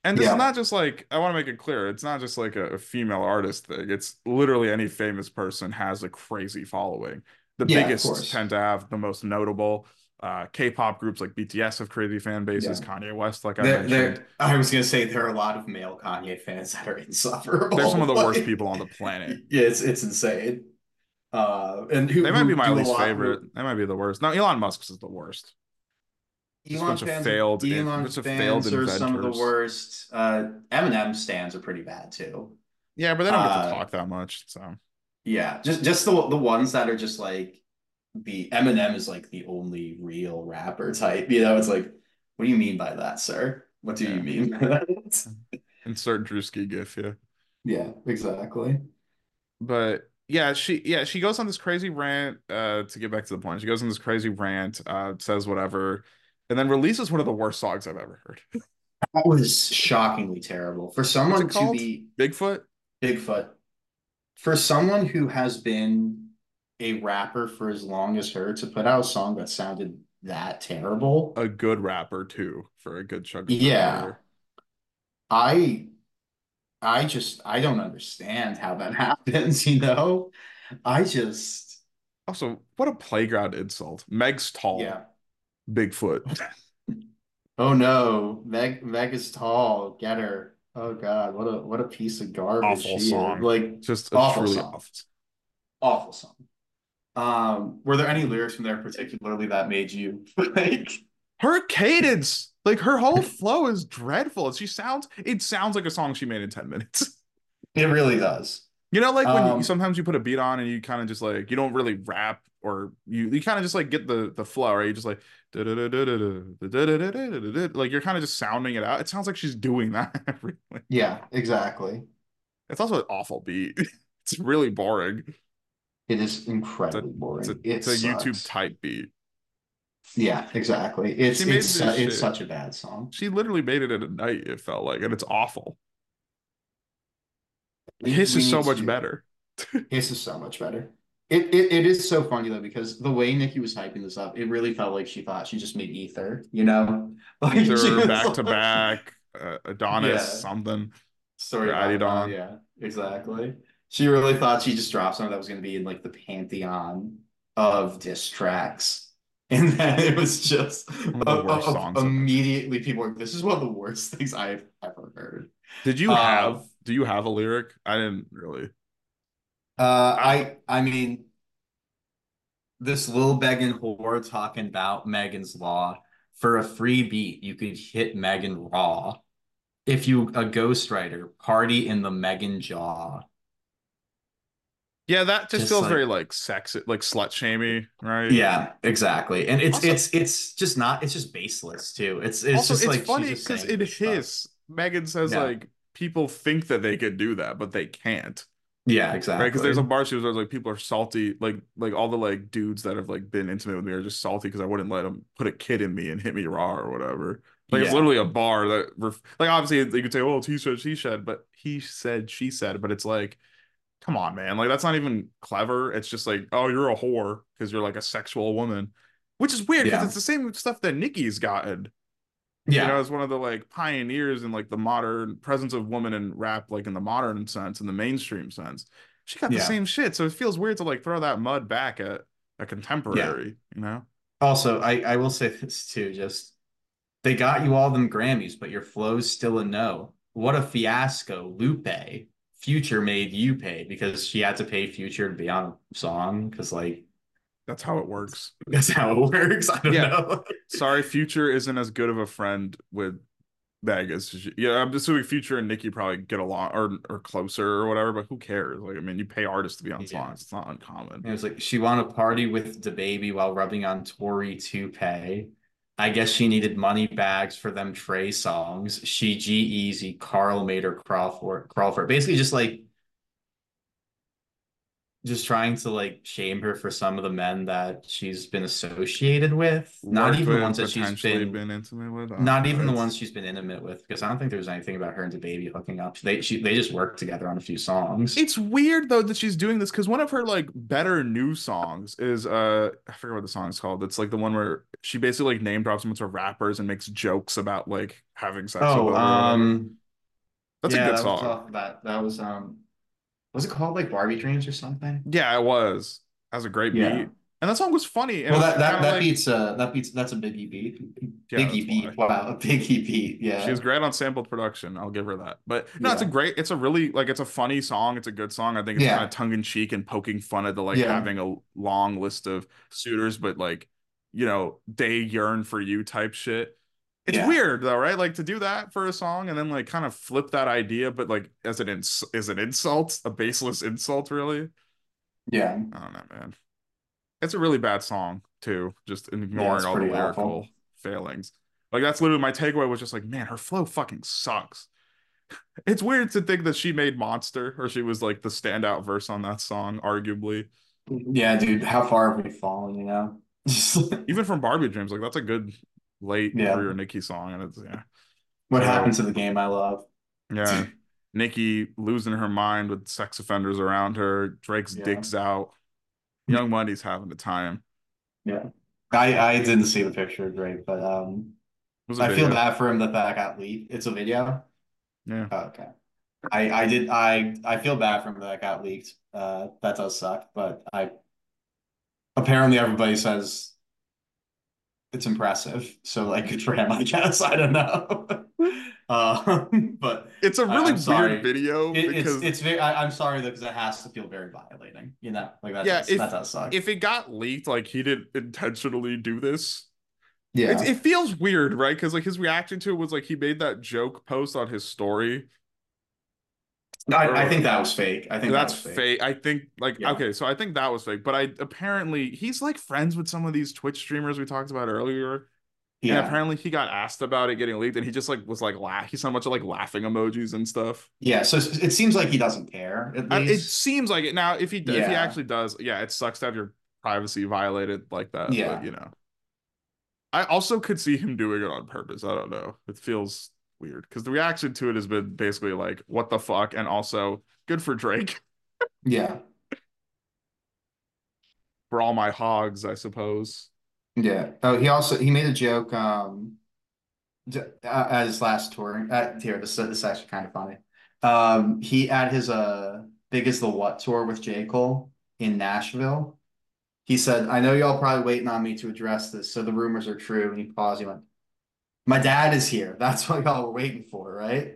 And this yeah. is not just like I want to make it clear. It's not just like a, a, female artist thing. It's literally any famous person has a crazy following. The yeah, biggest tend to have the most notable uh, K-pop groups like BTS have crazy fan bases. Yeah. Kanye West, like I there, mentioned. I was gonna say there are a lot of male Kanye fans that are insufferable. They're some of the worst people on the planet. Yeah, it's it's insane. Uh, and who, they might be my least favorite. Of, they might be the worst. No, Elon Musk is the worst. Elon fans, failed, Elon fans failed are some of the worst. Uh, Eminem stands are pretty bad too. Yeah, but they don't get to uh, talk that much. So yeah, just just the the ones that are just like the Eminem is like the only real rapper type. You know, it's like, what do you mean by that, sir? What do Yeah. you mean by that? Insert Drewski gif, yeah. Yeah, exactly. But yeah, she yeah, she goes on this crazy rant, uh, to get back to the point. She goes on this crazy rant, uh, says whatever, and then releases one of the worst songs I've ever heard. That was shockingly terrible for someone to be Bigfoot? Bigfoot. For someone who has been a rapper for as long as her to put out a song that sounded that terrible, A good rapper too, for a good chunk yeah. career. I I just I don't understand how that happens, you know? I just Also, what a playground insult. Meg's tall. yeah. Bigfoot. Oh no, Meg Meg is tall. Get her. Oh God, what a what a piece of garbage Awful song. Like Just Awful truly song. awful. awful song. Um, were there any lyrics from there particularly that made you like Her cadence, like her whole flow is dreadful. She sounds it sounds like a song she made in 10 minutes. it really does. You know, like when you, Um, sometimes you put a beat on and you kind of just like you don't really rap or you you kind of just like get the the flow, right? You just like like you're kind of just sounding it out. It sounds like she's doing that. really. Yeah, exactly. It's also an awful beat. It's really boring. It is incredibly boring. It's a, it it's a YouTube type beat. Yeah, exactly. It's it's su- it's such a bad song. She literally made it at a night. It felt like, and it's awful. We- we is so much to- better. Hiss is so much better. It, it it is so funny though because the way Nicki was hyping this up, it really felt like she thought she just made Ether, you know? Like was back to back, uh, Adonis, Yeah. something. Sorry, about Yeah, exactly. She really thought she just dropped something that was going to be in like the pantheon of diss tracks. And then it was just the uh, worst uh, songs immediately people were this is one of the worst things I've ever heard. Did you Um, have? Do you have a lyric? I didn't really. Uh, I I mean, this little begging whore talking about Megan's Law for a free beat, you could hit Megan raw. If you a ghostwriter, party in the Megan jaw. Yeah, that just, Just feels like- very like sex, like slut shamey, right? Yeah, exactly. And it's Also- it's it's just not it's just baseless too. It's it's also, just it's like funny because in his Megan says Yeah. like people think that they could do that, but they can't, Yeah, exactly. right? Because there's a bar she was like people are salty, like like all the like dudes that have like been intimate with me are just salty because I wouldn't let them put a kid in me and hit me raw or whatever. Like it's literally a bar that ref- like obviously you could say, oh, it's he said, she said, but he said, she said, but it's like, come on, man, like that's not even clever. It's just like, oh, you're a whore because you're like a sexual woman, which is weird because Yeah. it's the same stuff that Nicki's gotten. Yeah. You know, as one of the like pioneers in like the modern presence of woman in rap, like in the modern sense, in the mainstream sense. She got the Yeah. same shit. So it feels weird to like throw that mud back at a contemporary, you know? Also, I I will say this too, just they got you all them Grammys, but your flow's still a no. What a fiasco, Lupe. Future made you pay because she had to pay Future to be on a song because like That's how it works. that's how it works. I don't Yeah. know. Sorry, Future isn't as good of a friend with Meg as she, yeah. I'm assuming Future and Nicki probably get along or or closer or whatever, but who cares? Like, I mean, you pay artists to be on Yeah. songs. It's not uncommon. It was like she wanted to party with DaBaby while rubbing on Tory toupee. I guess she needed money bags for them Trey Songz. She G-Eazy, Carl made her crawl for crawl for it. Basically just like just trying to like shame her for some of the men that she's been associated with. Not even the ones that she's been, intimate with. I not even the ones she's been intimate with, because I don't think there's anything about her and DaBaby hooking up. They she they just worked together on a few songs. It's weird though that she's doing this because one of her like better new songs is uh I forget what the song is called. It's like the one where she basically like name drops a bunch of rappers and makes jokes about like having sex. with Oh, um that's yeah, a good that song. of that. That was um, was it called like Barbie Dreams or something? Yeah, it was. Has a great Yeah. beat, and that song was funny. Well, that that, that like- beats uh that beats that's a Biggie beat. Yeah, Biggie beat. Wow, a Biggie beat. Yeah. She was great on sampled production. I'll give her that. But no, it's a great. It's a really like it's a funny song. It's a good song. I think it's Yeah. kind of tongue in cheek and poking fun at the like Yeah. having a long list of suitors, but like you know they yearn for you type shit. It's Yeah. weird though, right? Like to do that for a song and then like kind of flip that idea, but like as an ins is an insult, a baseless insult, really. Yeah. I don't know, man. It's a really bad song too. Just ignoring it's all the lyrical awful. failings. Like that's literally my takeaway was just like, man, her flow fucking sucks. It's weird to think that she made Monster or she was like the standout verse on that song, arguably. Yeah, dude, how far have we fallen, you know? Even from Barbie Dreams, like that's a good late Yeah. career Nicki song. And it's yeah. what So- happened to the game I love? Yeah. Nicki losing her mind with sex offenders around her. Drake's Yeah. dick's out. Young Money's having the time. Yeah. I I didn't see the picture of Drake, but um I I feel bad for him that that got leaked. It's a video. Yeah. Oh, okay. I I did I I feel bad for him that that got leaked. Uh, that does suck, but I apparently everybody says it's impressive. So like good for him, I guess. I don't know. Um, but It's a really I'm weird video it, because it's it's very I, I'm sorry though because it has to feel very violating. You know, like that. Yeah, does, if- that does suck. if it got leaked, like he didn't intentionally do this. yeah, It, it feels weird, right? Because like his reaction to it was like he made that joke post on his story. I, I think that was fake. I think that That's was fake. I think like Yeah. okay, so I think that was fake. But I apparently he's like friends with some of these Twitch streamers we talked about earlier. And Yeah, apparently he got asked about it getting leaked, and he just like was like laugh. He sent a bunch of like laughing emojis and stuff. yeah. So it seems like he doesn't care. At I- it seems like it now. If he if he actually does, yeah, it sucks to have your privacy violated like that. Yeah. but, you know. I also could see him doing it on purpose. I don't know. It feels weird because the reaction to it has been basically like, "What the fuck," and also good for Drake Yeah, for all my hogs, I suppose. yeah. Oh, he also he made a joke. Um, uh, at his last tour. Uh, here, this this is actually kind of funny. Um, he at his uh biggest the what tour with J Cole in Nashville. He said, "I know y'all probably waiting on me to address this, so the rumors are true." And he paused. He went, "My dad is here. That's what y'all were waiting for, right?"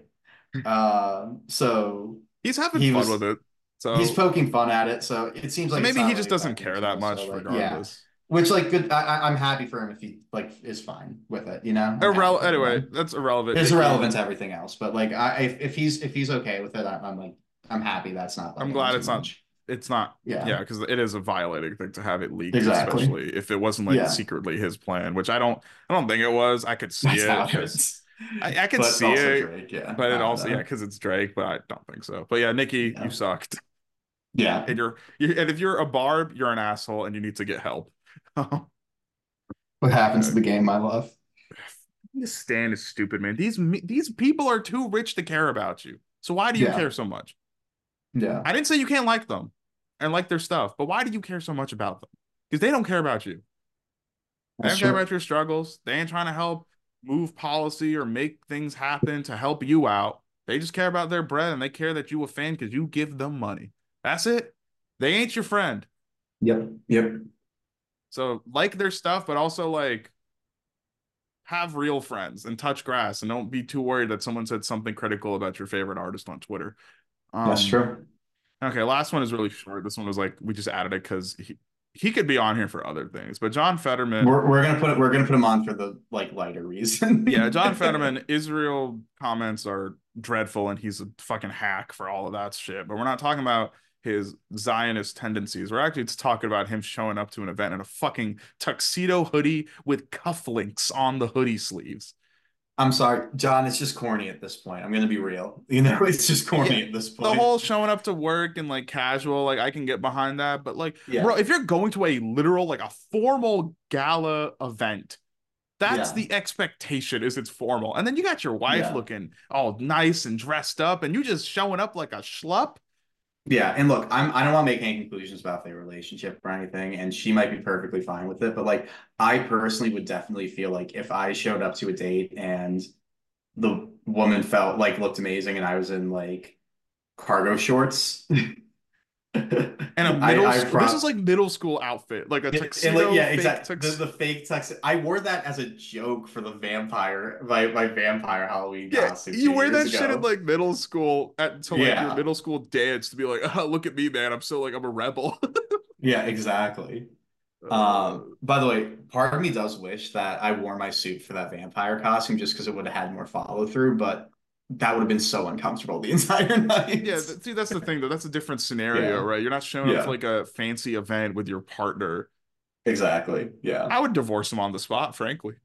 Um, so He's having He fun was- with it. So, he's poking fun at it. So it seems like maybe he just doesn't care that much, much, so, like, yeah. Which like good. I, I- I'm happy for him if he like is fine with it. You know. I'm happy Irrel- for him. anyway, that's irrelevant. it's irrelevant to everything else. But like, I if, if he's if he's okay with it, I'm, I'm like I'm happy. That's not. I'm glad it's too not- much. It's not Yeah. Yeah, because it is a violating thing to have it leaked, Exactly. especially if it wasn't like Yeah. secretly his plan, which I don't I don't think it was. I could see That's it. it 'cause- is. I, I could see it, Drake, yeah. but it also know. yeah, because it's Drake, but I don't think so. But yeah, Nicki, Yeah. you sucked. Yeah. And you're you, and if you're a barb, you're an asshole and you need to get help. What happens to the game I love? this stand is stupid, man. These these people are too rich to care about you. So why do you care so much? Yeah. I didn't say you can't like them and like their stuff, but why do you care so much about them? Because they don't care about you. They That's don't care about your struggles. They ain't trying to help move policy or make things happen to help you out. They just care about their bread and they care that you a fan because you give them money. That's it. They ain't your friend. Yep. Yep. So like their stuff, but also like have real friends and touch grass and don't be too worried that someone said something critical about your favorite artist on Twitter. That's Um, true. Okay, last one is really short. This one was like we just added it because he, he could be on here for other things. But John Fetterman, We're we're gonna put. We're gonna put him on for the like lighter reason. yeah, John Fetterman, Israel comments are dreadful and he's a fucking hack for all of that shit. But we're not talking about his Zionist tendencies. We're actually talking about him showing up to an event in a fucking tuxedo hoodie with cufflinks on the hoodie sleeves. I'm sorry, John. It's just corny at this point. I'm gonna be real. You know, it's just corny Yeah, at this point. The whole showing up to work and like casual, like I can get behind that. But like, Yeah. bro, if you're going to a literal, like a formal gala event, that's Yeah. the expectation is it's formal. And then you got your wife looking all nice and dressed up, and you just showing up like a schlup. Yeah, and look, I'm I don't want to make any conclusions about their relationship or anything, and she might be perfectly fine with it, but like I personally would definitely feel like if I showed up to a date and the woman felt like looked amazing and I was in like cargo shorts. And a middle I school, prob- this is like middle school outfit, like a And- and, tuxedo. like, yeah, fake exactly. tux- The, the fake tux. I wore that as a joke for the vampire, my, my vampire Halloween yeah, costume. you wear that years shit in like middle school at to like Yeah. your middle school dance to be like, oh, look at me, man. I'm so like I'm a rebel. Yeah, exactly. Uh, Um, by the way, part of me does wish that I wore my suit for that vampire costume just because it would have had more follow through, but that would have been so uncomfortable the entire night. Yeah, see, that's the thing though. That's a different scenario, Yeah. right? You're not showing up Yeah. for like a fancy event with your partner. exactly. Yeah. I would divorce him on the spot, frankly.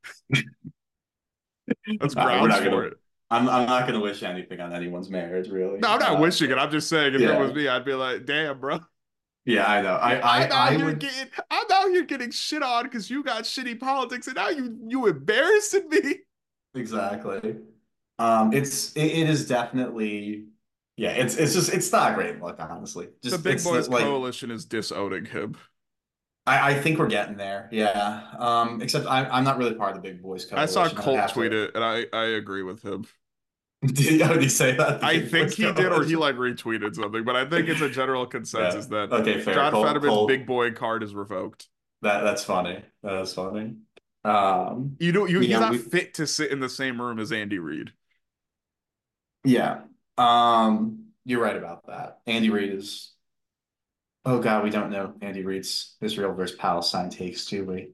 That's Uh, grounds not for gonna- it. I'm I'm not gonna wish anything on anyone's marriage, really. No, I'm not Uh, wishing it. I'm just saying if yeah. it was me, I'd be like, damn, bro. Yeah, I know. I I, I'm out I here would getting I'm out here getting shit on because you got shitty politics and now you you embarrassing me. exactly. Um, it's it, it is definitely yeah. It's it's just it's not a great look, honestly. Just the Big Boys like Coalition is disowning him. I I think we're getting there. Yeah. Um, except I I'm not really part of the big boys coalition. I saw Colt to- tweet it and I I agree with him. Did, oh, did he say that? The I think he did or he like retweeted something, but I think it's a general consensus that Okay, fair. John Colt- Fetterman's Colt- big boy card is revoked. That that's funny. That is funny. Um, You know, you, he's Yeah, not we- fit to sit in the same room as Andy Reid. Yeah. Um, you're right about that. Andy Reid is. Oh God, we don't know Andy Reid's Israel versus Palestine takes, do we?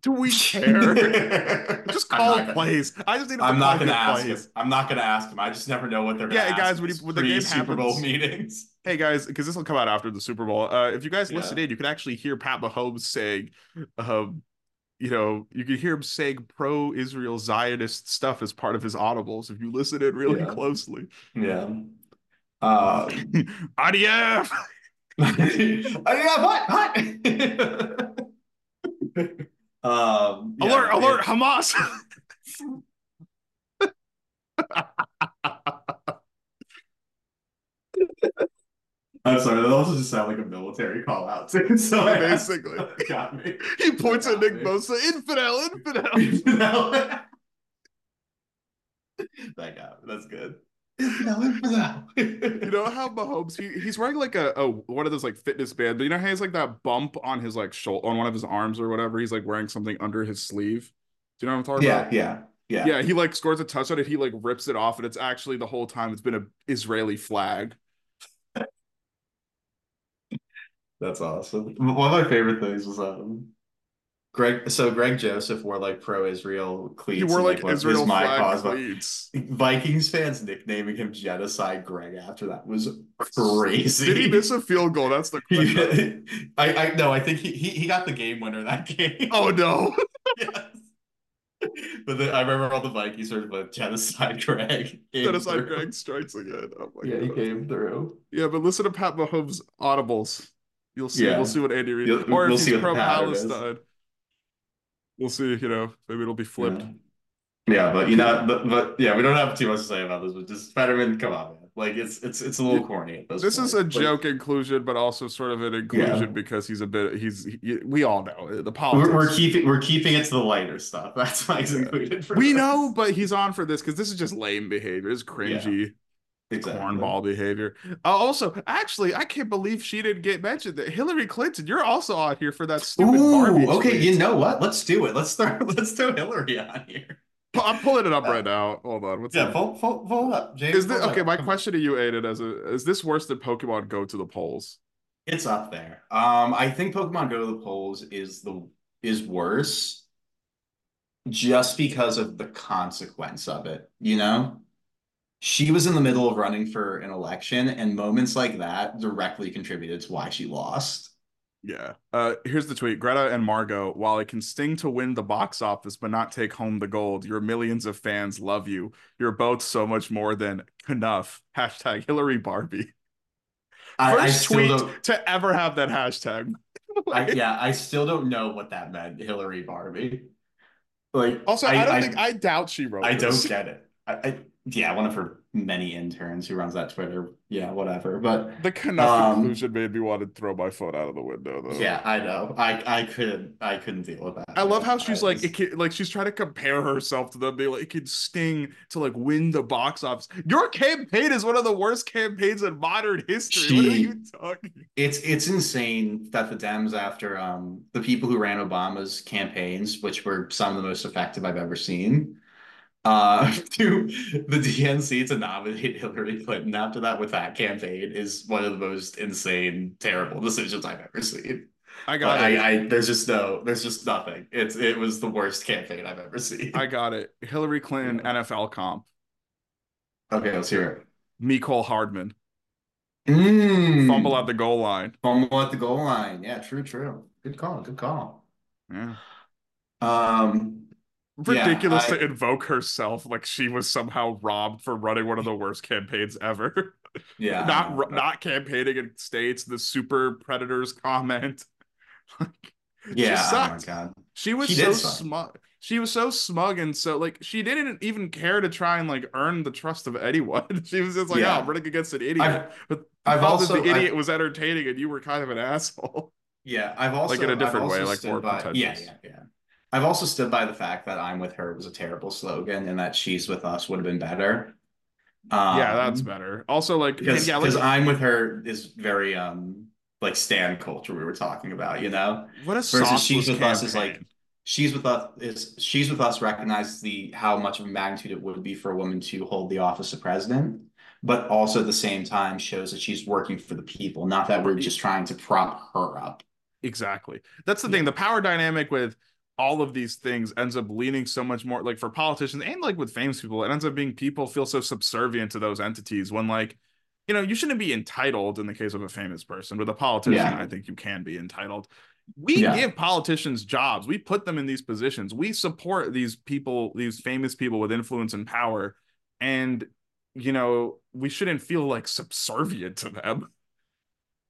Do we care? just call it plays. I just need to I'm not gonna ask plays. him. I'm not gonna ask him. I just never know what they're gonna Yeah, ask guys, when he- these when the game pre-Super Bowl meetings. Hey guys, because this will come out after the Super Bowl. Uh, if you guys Yeah. listen in, you can actually hear Pat Mahomes saying, um, you know, you can hear him saying pro-Israel Zionist stuff as part of his audibles if you listen in really Yeah. closely. Yeah. Uh, IDF. yeah, what? What? um, yeah, alert! Alert! Hamas. I'm sorry, that also just sounded like a military call out too. So I- Basically. got me. he points at Nick me. Bosa. Infidel. Infidel. that got me. That's good. You know how Mahomes he, he's wearing like a, a one of those like fitness bands, but you know how he has like that bump on his like shoulder on one of his arms or whatever. He's like wearing something under his sleeve. Do you know what I'm talking yeah, about? yeah, yeah, Yeah, he like scores a touchdown and he like rips it off, and it's actually the whole time it's been a Israeli flag. That's awesome. One of my favorite things was um Greg so Greg Joseph wore like pro-Israel cleats. He wore and, like Israel My Cause, cleats. Vikings fans nicknaming him Genocide Greg after that was crazy. Did he miss a field goal? That's the question. I I no, I think he, he he got the game winner that game. oh no. yes. But then I remember all the Vikings sort of like genocide Greg. Genocide through. Greg strikes again. Oh my Yeah, he came through. Yeah, but listen to Pat Mahomes' audibles. You'll see. Yeah. We'll see what Andy Reid. Or if we'll he's see what the pro is. Palestine. We'll see. You know, maybe it'll be flipped. Yeah. Yeah, but you know, but, but yeah, we don't have too much to say about this. But just Fetterman, come on, man. Like it's it's it's a little corny. At this This is a. Like, joke inclusion, but also sort of an inclusion Yeah. because he's a bit. He's. He, we all know uh, the politics. we're, we're keeping we're keeping it to the lighter stuff. That's why he's included. For we this. know, but he's on for this because this is just lame behavior. It's cringy exactly. cornball behavior. Uh, also, actually, I can't believe she didn't get mentioned. That Hillary Clinton, you're also out here for that stupid Barbie. Okay. You know what? Let's do it. Let's throw let's throw Hillary on here. I'm pulling it up right now. Hold on. What's Yeah, up? pull pull pull it up, James. Is this okay? up. My question to you, Aidan, as a is this worse than Pokemon Go to the polls? It's up there. Um, I think Pokemon Go to the polls is the is worse just because of the consequence of it, you know? She was in the middle of running for an election, and moments like that directly contributed to why she lost. Yeah. Uh, here's the tweet. Greta and Margot, while it can sting to win the box office but not take home the gold, your millions of fans love you. You're both so much more than enough. Hashtag Hillary Barbie. I, I First still tweet don't, to ever have that hashtag. I, yeah, I still don't know what that meant, Hillary Barbie. Like, Also, I, don't think I doubt she wrote I this. don't get it. I, I yeah, one of her many interns who runs that Twitter. Yeah, whatever. But The Um, inclusion made me want to throw my phone out of the window though. yeah, I know. I I couldn't I couldn't deal with that. I love how she's I like, it can, like she's trying to compare herself to them. Be like, it could sting to like win the box office. Your campaign is one of the worst campaigns in modern history. what are you talking? it's it's insane that the Dems, after um the people who ran Obama's campaigns, which were some of the most effective I've ever seen, uh to the DNC to nominate Hillary Clinton after that with that campaign is one of the most insane, terrible decisions I've ever seen. I got it. I, I there's just no there's just nothing. It's it was the worst campaign I've ever seen. I got it. Hillary Clinton Yeah. NFL comp. Okay, let's hear it. Mecole Hardman. Mm. Fumble at the goal line. Fumble at the goal line. Yeah, true, true. Good call. Good call. Yeah. Um, ridiculous I- to invoke herself like she was somehow robbed for running one of the worst campaigns ever. Yeah. not not campaigning in states. The super predators comment. like, Yeah. she Oh my god. She was She so smug. She was so smug and so like she didn't even care to try and like earn the trust of anyone. she was just like, oh, Yeah. "Oh, I'm running against an idiot." I've, but I've thought also the idiot I've- was entertaining and you were kind of an asshole. Yeah, I've also like in a different way, like more by-. Yeah, yeah, yeah. I've also stood by the fact that "I'm with her" was a terrible slogan, and that "She's with us" would have been better. Um, yeah, that's better. Also, like, because yeah, like, "I'm with her" is very um like stand culture we were talking about, you know. what a versus she's with us is like she's with us is she's with us recognizes the how much of a magnitude it would be for a woman to hold the office of president but also at the same time shows that she's working for the people not that we're just trying to prop her up Exactly. That's the thing. The power dynamic with all of these things ends up leaning so much more like for politicians and like with famous people, it ends up being people feel so subservient to those entities when like, you know, you shouldn't be entitled in the case of a famous person. With a politician, Yeah. I think you can be entitled. We Yeah. give politicians jobs. We put them in these positions. We support these people, these famous people with influence and power. And you know, we shouldn't feel like subservient to them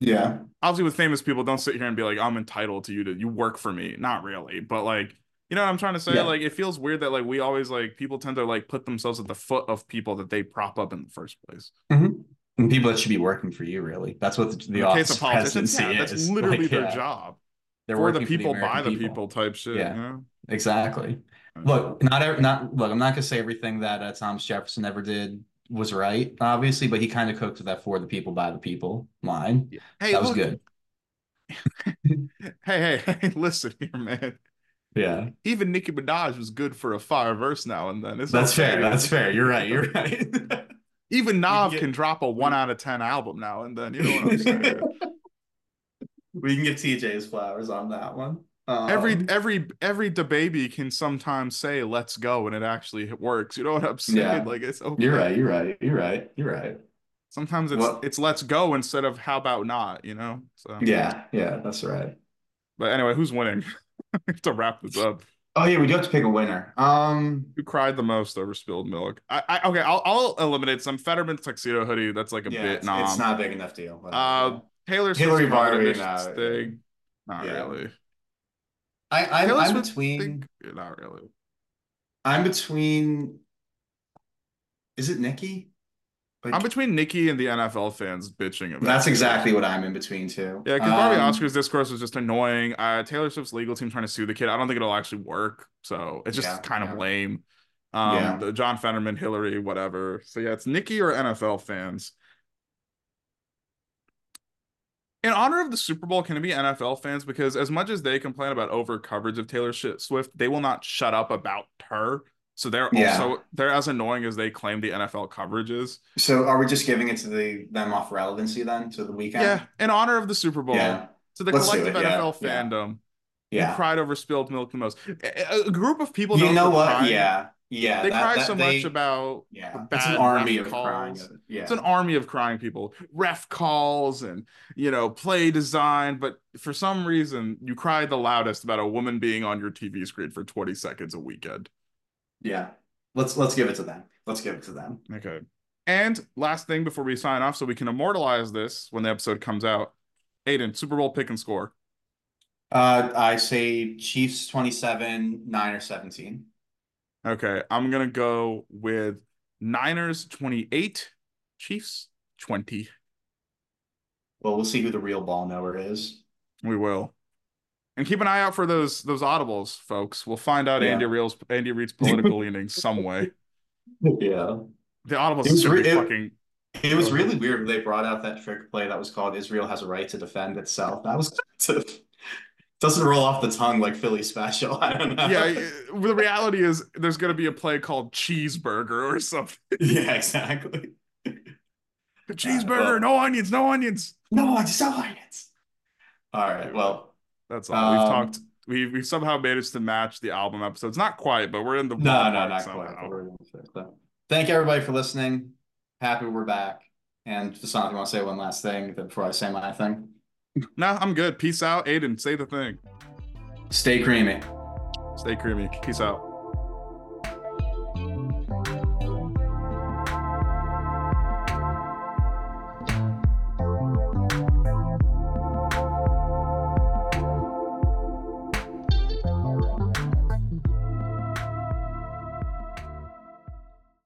yeah. Obviously with famous people don't sit here and be like i'm entitled to you to you work for me. Not really. But like you know what i'm trying to say? Yeah. like it feels weird that like we always like people tend to like put themselves at the foot of people that they prop up in the first place. And people that should be working for you really. That's what the, the the office case of politicians presidency yeah, that's literally Like, their yeah, job. They're for the people by the people. type shit Yeah. you know? exactly. Look, not not look. I'm not gonna say everything that uh, Thomas Jefferson ever did was right, obviously, but he kind of cooked with that "for the people, by the people" line. hey that was look, good. hey hey hey listen here man Yeah, even nicki minaj was good for a fire verse now and then it's that's fair. That's fair. You're right. You're right. even nav get- can drop a one out of ten album now and then you know what i'm saying we can give TJ's flowers on that one. Every Um, every every baby can sometimes say let's go and it actually works you know what i'm saying Yeah. like it's okay You're right. You're right. You're right. You're right. sometimes it's Well- it's let's go instead of how about not you know so Yeah. Yeah. That's right. but anyway who's winning to wrap this up Oh yeah, we do have to pick a winner. Um. who cried the most over spilled milk i, I okay I'll, I'll eliminate some fetterman tuxedo hoodie that's like a yeah, bit it's, nom it's not a big enough deal. but, uh taylor Hillary Swift's Mother Barbie, Missions no, thing not yeah. really I, I'm, I'm between. yeah, not really I'm between. Is it Nicki? Like, i'm between nicki and the nfl fans bitching about that's exactly what I'm in between too. Yeah, because Barbie Um, Oscars discourse was just annoying. Uh, Taylor Swift's legal team trying to sue the kid. I don't think it'll actually work. So it's just Yeah, kind yeah. of lame. Um, Yeah. the John Fetterman, Hillary, whatever. So yeah, it's Nicki or NFL fans. In honor of the Super Bowl, can it be NFL fans? Because as much as they complain about over coverage of Taylor Swift, they will not shut up about her. So they're Yeah. also they're as annoying as they claim the NFL coverage is. So are we just giving it to the them off relevancy then to the weekend? Yeah, in honor of the Super Bowl, Yeah. to the Let's collective it, NFL yeah. fandom. Yeah. who cried over spilled milk the most. A, a group of people. You know what? crying, Yeah. Yeah. they that- cry that so they- much about Yeah. It's an army of crying. calls. Yeah. It's an army of crying people, ref calls and you know play design. But for some reason, you cry the loudest about a woman being on your TV screen for twenty seconds a weekend. yeah. Let's let's give it to them. Let's give it to them. Okay. And last thing before we sign off, so we can immortalize this when the episode comes out. Aidan, Super Bowl pick and score. Uh, I say Chiefs 27, Niners 17. Okay, I'm gonna go with Niners 28, Chiefs 20. Well, we'll see who the real ball knower is. We will. And keep an eye out for those those audibles, folks. We'll find out Yeah. Andy Reel's Andy Reid's political leanings some way. Yeah. The audibles It was re- it- fucking It was really weird when they brought out that trick play that was called Israel has a right to defend itself. That was doesn't roll off the tongue like Philly special. I don't know. yeah. The reality is, there's gonna be a play called cheeseburger or something. yeah, exactly. The cheeseburger, well- no onions, no onions. No, I just it. All right. Well, That's all. We've Um, talked. We we somehow managed to match the album episodes. Not quite, but we're in the no, no, not somehow. quite. but we're gonna fix that. Thank you everybody for listening. Happy we're back. And just something I want to say one last thing before I say my thing. No, I'm good. Peace out, Aidan. Say the thing. Stay creamy. Stay creamy. Peace out.